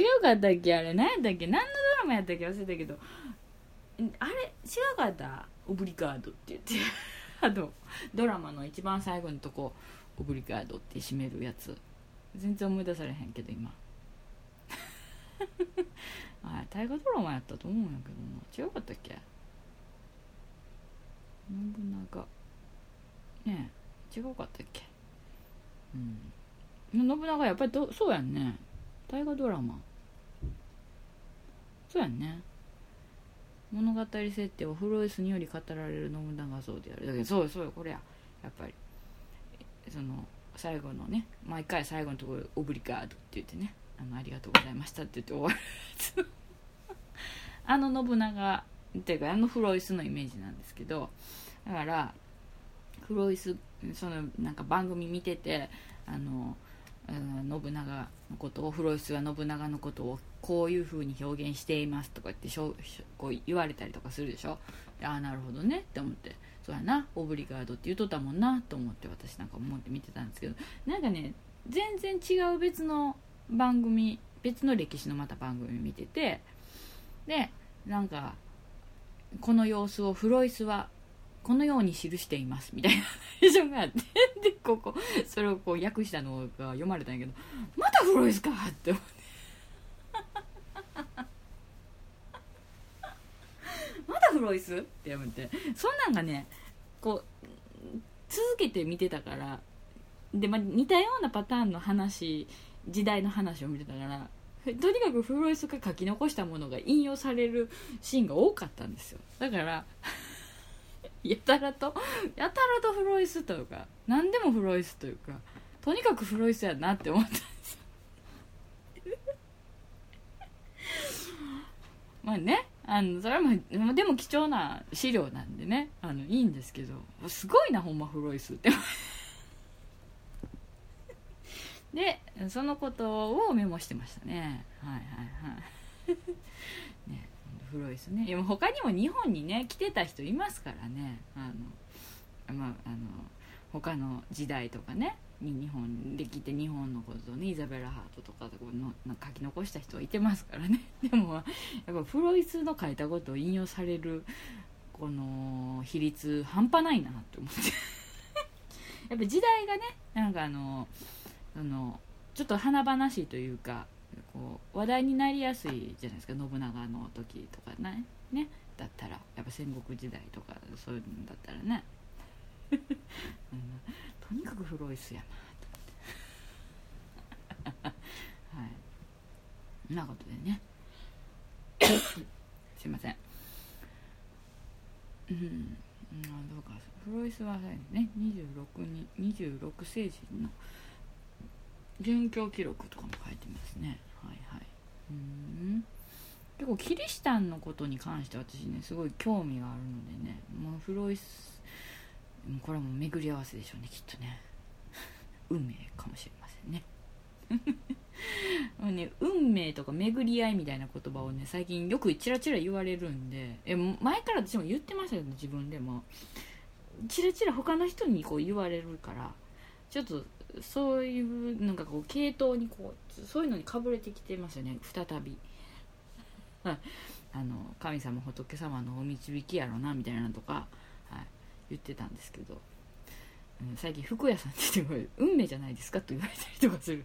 違うかったっけ？あれ何やったっけ？何のドラマやったっけ？忘れたけど。あれ違うかった？オブリカードって言って。あとドラマの一番最後のとこオブリカードって締めるやつ。全然思い出されへんけど今。あ大河ドラマやったと思うんやけどな。違うかったっけ？信長。ねえ違うかったっけ？うん。信長やっぱりどそうやんね。大河ドラマ。そうやんね。物語設定はフロイスにより語られる信長像である。だけどそうそうこれや。やっぱり。その最後のね毎回最後のところオブリガードって言ってね。あのありがとうございましたって言って終わるあの信長っていうかあのフロイスのイメージなんですけどだからフロイスそのなんか番組見ててあの信長のことをフロイスは信長のことをこういう風に表現していますとかってしょこう言われたりとかするでしょ。ああなるほどねって思って。そうやなオブリガードって言うとったもんなと思って私なんか思って見てたんですけど。なんかね全然違う別の番組別の歴史のまた番組見ててでなんかこの様子をフロイスはこのように記していますみたいなナレーションがあってでここそれをこう訳したのが読まれたんやけどまたフロイスかって思って。またフロイスって思って。そんなんがねこう続けて見てたからで、まあ、似たようなパターンの話時代の話を見てたからとにかくフロイスが書き残したものが引用されるシーンが多かったんですよ。だから やたらとやたらとフロイスというか何でもフロイスというかとにかくフロイスやなって思ったんです まあねあのそれはまあでも貴重な資料なんでねあのいいんですけどすごいなほんまフロイスって。でそのことをメモしてましたね。はいはいはい。ねフロイスね。でも他にも日本にね来てた人いますからね。あのまああの他の時代とかね。に日本できて日本のことをねイザベラ・ハートとかの書き残した人はいてますからね。でもやっぱフロイスの書いたことを引用されるこの比率半端ないなって思って。やっぱ時代がねなんかあのあのちょっと華々しいというかこう話題になりやすいじゃないですか信長の時とかね。ね。だったらやっぱ戦国時代とかそういうのだったらね、とにかくフロイスやなと思って。はい。なことでね。すいません。うん。どうか。フロイスはね26に26世紀の殉教記録とかも書いてますね。はいはい。うん。結構キリシタンのことに関して私ねすごい興味があるのでねもうフロイスこれはもう巡り合わせでしょうねきっとね。運命かもしれませんね。ね運命とか巡り合いみたいな言葉をね最近よくチラチラ言われるんでえ前から私も言ってましたけど自分でも。チラチラ他の人にこう言われるからちょっとそういうなんかこう系統にこうそういうのにかぶれてきてますよね。再び。あの神様仏様のお導きやろなみたいなとか、はい、言ってたんですけど、うん、最近服屋さんって言って運命じゃないですかと言われたりとかする。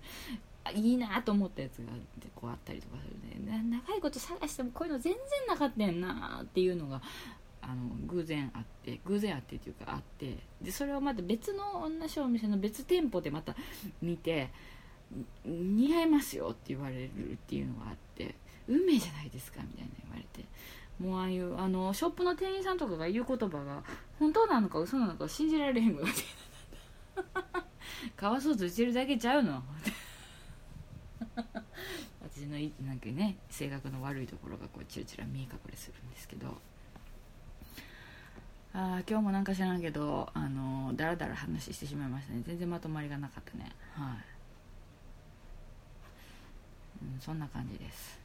いいなと思ったやつがこうあったりとかするね。長いこと探してもこういうの全然なかったんなっていうのがあの偶然あって偶然あってっていうかあってでそれをまた別の同じお店の別店舗でまた見て似合いますよって言われるっていうのがあって運命じゃないですかみたいな言われて。もうああいうあのショップの店員さんとかが言う言葉が本当なのか嘘なのか信じられへんぐらいかわそうとしてるだけちゃうの。私のなんかね性格の悪いところがこうチラチラ見え隠れするんですけど。あ今日もなんか知らんけどあのだらだら話してしまいましたね。全然まとまりがなかったね。はい、うん、そんな感じです。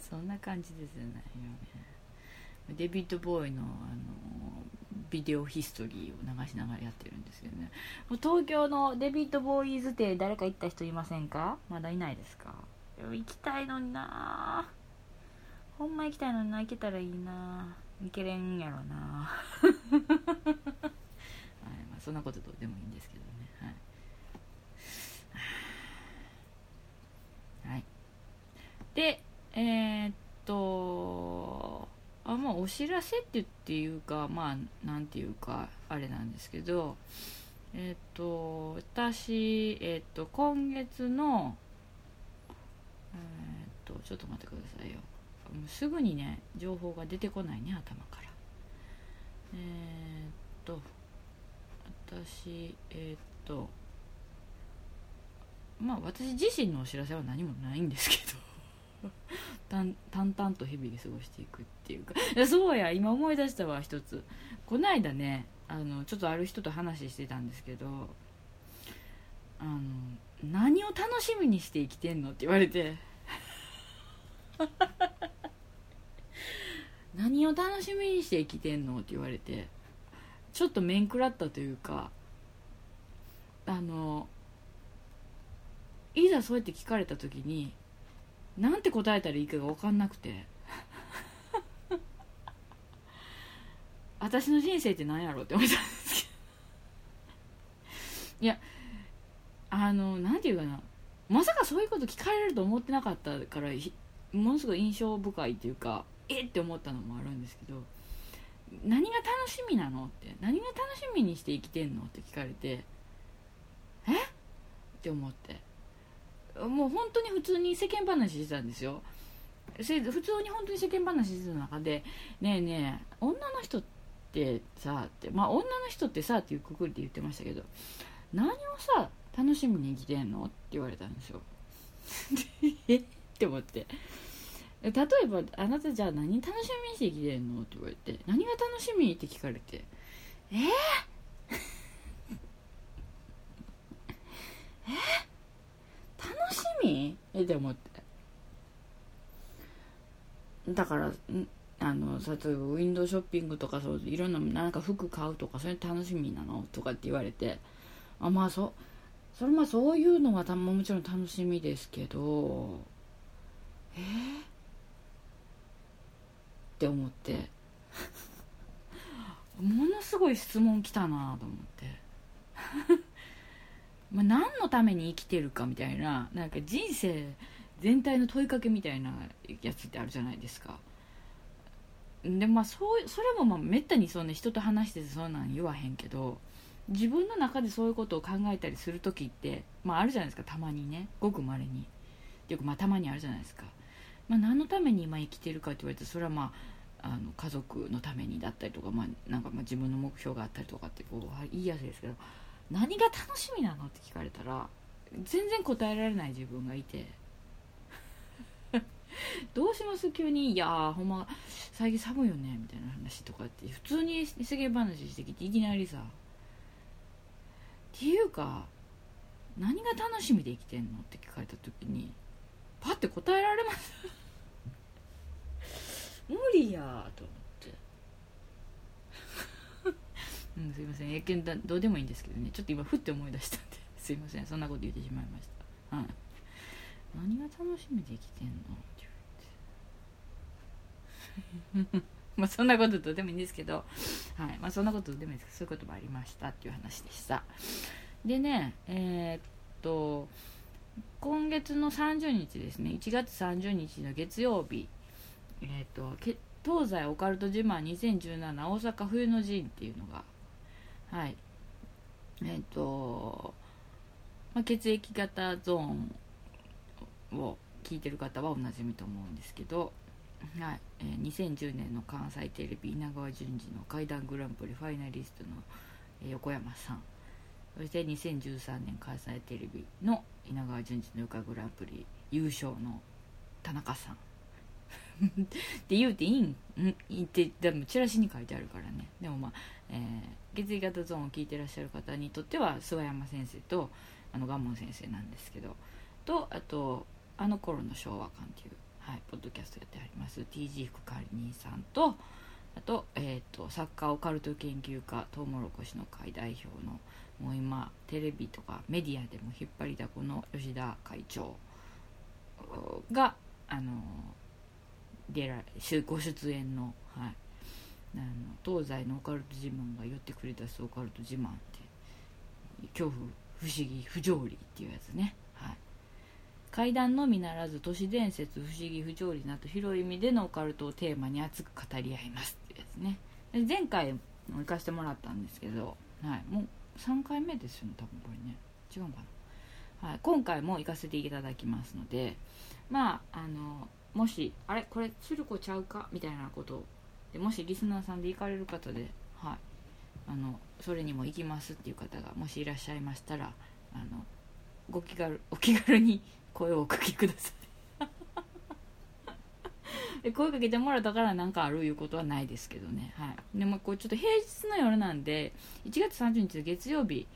そんな感じですよね。デビッド・ボーイのあのビデオヒストリーを流しながらやってるんですけどね。東京のデビッド・ボーイズ邸誰か行った人いませんか？まだいないですか？行きたいのになほんま行きたいのにな行けたらいいな行けれんやろな。はいまあ、そんなことどうでもいいんですけどね。はい、はい、でえー、っとあまあお知らせって言っていうかまあなんていうかあれなんですけどえー、っと私えー、っと今月のえっとちょっと待ってくださいよ。もうすぐにね情報が出てこないね頭から。えー、っと私えー、っとまあ私自身のお知らせは何もないんですけど。淡々と日々で過ごしていくっていうか。そうや今思い出したわ一つ。この間ねあのちょっとある人と話してたんですけどあの何を楽しみにして生きてんのって言われて。何を楽しみにして生きてんの？って言われてちょっと面食らったというかあのいざそうやって聞かれた時になんて答えたらいいかが分かんなくて 私の人生って何やろうって思ったんですけど。いやあのなんていうかな。まさかそういうこと聞かれると思ってなかったからものすごい印象深いっていうかえって思ったのもあるんですけど何が楽しみなのって何が楽しみにして生きてんのって聞かれてえ？って思って。もう本当に普通に世間話してたんですよ。普通に本当に世間話してた中で「ねえねえ女の人ってさ」ってまあ女の人ってさっていうくくりで言ってましたけど何をさ楽しみに生きてんの？って言われたんですよ。え？って思って。例えばあなたじゃあ何楽しみにしてきてんのって言われて何が楽しみって聞かれて。えー、えー、楽しみ？って思って。だからあの例えばウィンドウショッピングとかそういろんななんか服買うとかそれ楽しみなのとかって言われて。あまあそそれまあそういうのはたもちろん楽しみですけど。えー、って思って。ものすごい質問来たなと思って。まあ何のために生きてるかみたいななんか人生全体の問いかけみたいなやつってあるじゃないですか。でまあそうそれもまあめったにそんな人と話しててそんなん言わへんけど自分の中でそういうことを考えたりする時って、まあ、あるじゃないですか。たまにね。ごくまれに。っていうかまあたまにあるじゃないですか、まあ、何のために今生きてるかって言われてそれはまああの家族のためにだったりとか,、まあ、なんかまあ自分の目標があったりとかってこう言いやすいですけど何が楽しみなのって聞かれたら全然答えられない自分がいて。どうします？急に「いやほんま最近寒いよね」みたいな話とかって普通に世間話してきていきなりさ。っていうか何が楽しみで生きてんのって聞かれた時にパッて答えられます？無理やと思って。うんすいません。英検だどうでもいいんですけどね。ちょっと今ふって思い出したんで。すいません。そんなこと言ってしまいました。はい。何が楽しみで生きてんの？って言われて。まあそんなことどうでもいいんですけど、はい。まあ、そんなことどうでもいいです。けどそういうこともありましたっていう話でした。でねえー、っと今月の30日ですね。1月30日の月曜日えー、っと東西オカルト自慢2017大阪冬の陣っていうのがはい。えっと、まあ、血液型ゾーンを聞いてる方はおなじみと思うんですけどはい。えー、2010年の関西テレビ稲川淳二の怪談グランプリファイナリストの、え、横山さん。そして2013年関西テレビの稲川淳二の横グランプリ優勝の田中さん。って言うていいん？ん。言ってでもチラシに書いてあるからね。でもまあ、えー、血液型ゾーンを聞いてらっしゃる方にとっては諏訪山先生とあの蒲門先生なんですけどとあとあの頃の昭和館っていうはい、ポッドキャストやってあります。TG 福かり兄さんとあと,、えーと、サッカーオカルト研究家トウモロコシの会代表のもう今テレビとかメディアでも引っ張りだこの吉田会長があの出らご出演の,、はい、あの東西のオカルト自慢が言ってくれたオカルト自慢って恐怖不思議不条理っていうやつね怪談のみならず都市伝説不思議不条理など広い意味でのオカルトをテーマに熱く語り合いますっていうやつね前回も行かせてもらったんですけど、はい、もう3回目ですよね多分これね違うかな、はい、今回も行かせていただきますのでまああのもしあれ？これ鶴子ちゃうか？みたいなこと。でもしリスナーさんで行かれる方で、はい、あのそれにも行きますっていう方がもしいらっしゃいましたらあのご気軽 お気軽に声をおかけください。声かけてもらったから何かあるいうことはないですけどね、はい、でもこうちょっと平日の夜なんで1月30日月曜日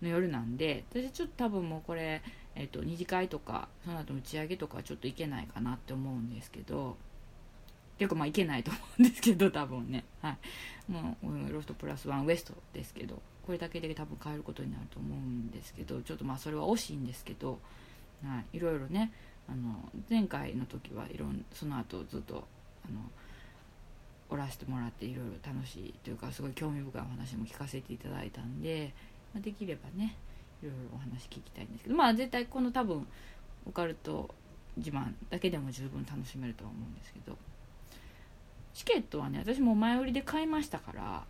の夜なんで私ちょっと多分もうこれ、えっと、二次会とかその後打ち上げとかはちょっといけないかなって思うんですけどっていうかまあいけないと思うんですけど 多分ね。はい。もうロフトプラスワンウエストですけどこれだけで多分変えることになると思うんですけどちょっとまあそれは惜しいんですけどはい、いろいろねあの前回の時はいろんその後ずっとあのおらせてもらっていろいろ楽しいというかすごい興味深いお話も聞かせていただいたんで、まあ、できればねいろいろお話聞きたいんですけどまあ絶対この多分オカルト自慢だけでも十分楽しめるとは思うんですけどチケットはね私も前売りで買いましたから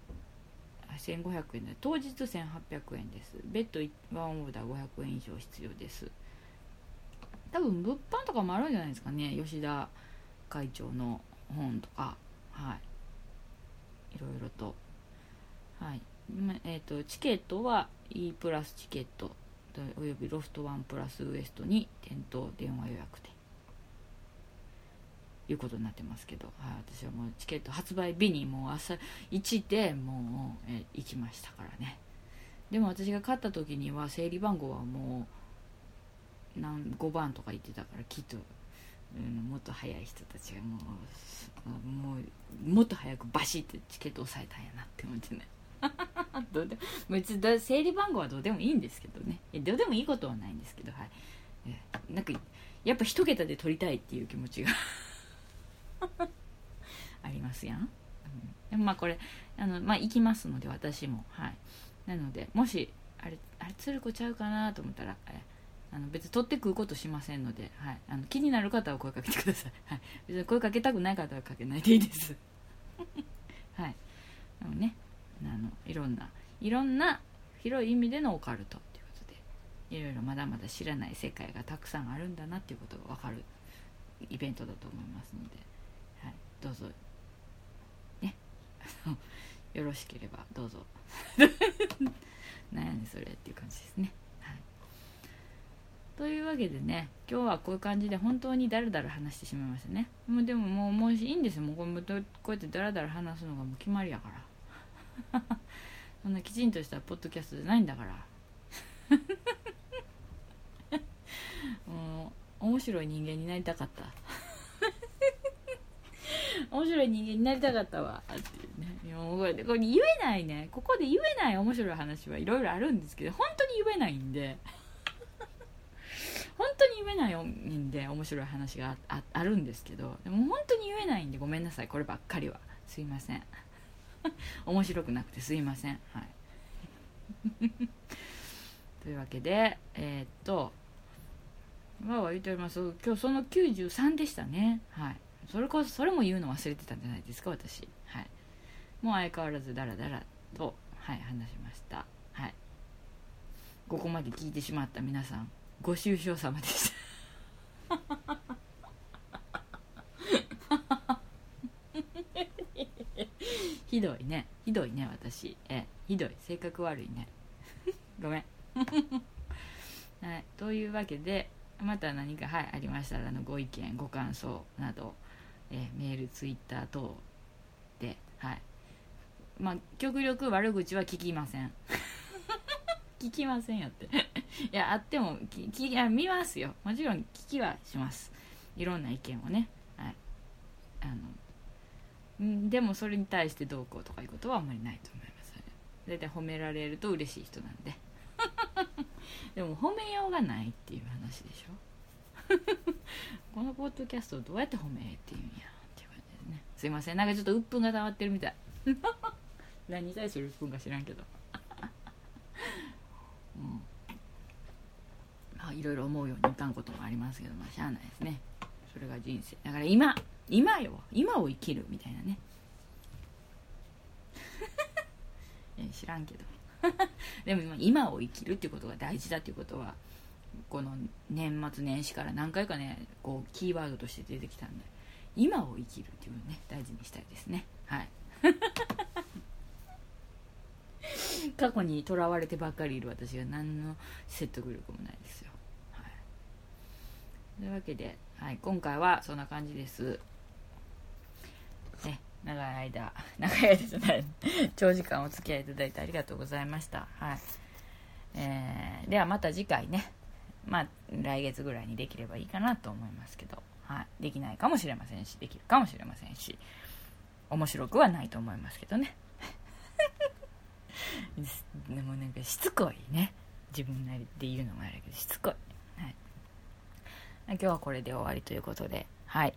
1500円で当日1800円です。ベッドワンオーダー500円以上必要です。多分物販とかもあるんじゃないですかね。吉田会長の本とか。はい。いろいろと。はい。えーと、チケットは E プラスチケットおよびロフトワンプラスウエストに店頭電話予約でいうことになってますけど、はい、私はもうチケット発売日にもう朝1でもう、え行きましたからね。でも私が買った時には整理番号はもう何5番とか言ってたからきっと、うん、もっと早い人たちがもうもうもっと早くバシッてチケット押さえたんやなって思ってね。どうでも別に整理番号はどうでもいいんですけどね。どうでもいいことはないんですけどはい。えなんかやっぱ一桁で取りたいっていう気持ちが ありますやん、うん、でもまあこれあのまあ行きますので私も。はい。なのでもしあれあれ鶴子ちゃうかなと思ったらえあの別に取って食うことしませんので、はい、あの気になる方は声かけてください、はい、別に声かけたくない方はかけないでいいです。はい。あのねあのいろんないろんな広い意味でのオカルトということでいろいろまだまだ知らない世界がたくさんあるんだなっていうことが分かるイベントだと思いますので、はい、どうぞ。ね。よろしければどうぞ。何やねんそれっていう感じですね。はい。というわけでね今日はこういう感じで本当にだらだら話してしまいましたね。もうでももうもういいんですよ。もうこうこうやってだらだら話すのがもう決まりやから。そんなきちんとしたポッドキャストじゃないんだから。もう面白い人間になりたかった。面白い人間になりたかったわ。っていうね。もうこれこれ言えないね。ここで言えない面白い話はいろいろあるんですけど本当に言えないんで。本当に言えないんで面白い話があるんですけど。でも本当に言えないんでごめんなさい。こればっかりは。すいません。面白くなくてすいません。はい。というわけでえー、っとわーわー言っております。今日その93でしたね。はい。それこそそれも言うの忘れてたんじゃないですか私。はい。もう相変わらずダラダラとはい話しました。はい。ここまで聞いてしまった皆さんご愁傷様でした。ひどいね。ひどいね私。えひどい。性格悪いね。ごめん。はい、というわけでまた何か、はい、ありましたらのご意見ご感想など、えメールツイッター等ではい。まあ極力悪口は聞きません。聞きませんよって。いやあってもききいや見ますよ。もちろん聞きはします。いろんな意見をね。はい。あのうんでもそれに対してどうこうとかいうことはあんまりないと思います大体褒められると嬉しい人なんで。でも褒めようがないっていう話でしょ。このポッドキャストをどうやって褒めっていうんやっていう感じですね。すいません。なんかちょっと鬱憤が溜まってるみたい。何に対する鬱憤か知らんけど。うん。まあいろいろ思うようにいかんこともありますけどまあしゃあないですね。それが人生。だから今今よ今を生きるみたいなね。知らんけど。でも今を生きるっていうことが大事だっていうことはこの年末年始から何回かねこうキーワードとして出てきたんで今を生きるっていうのをね大事にしたいですね。はい。過去にとらわれてばっかりいる私が何の説得力もないですよ、はい、というわけで、はい、今回はそんな感じです。長い間 長い間じゃない 長時間お付き合いいただいてありがとうございました。はい。えー、ではまた次回ね。まあ来月ぐらいにできればいいかなと思いますけど、はい、できないかもしれませんしできるかもしれませんし。面白くはないと思いますけどね。でもなんかしつこいね。自分なりで言うのもあるけどしつこい、はい、今日はこれで終わりということで。はい。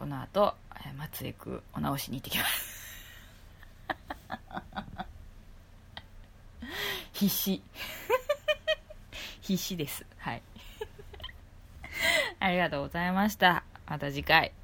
この後松江区お直しに行ってきます。必死。必死です。はい。ありがとうございました。また次回。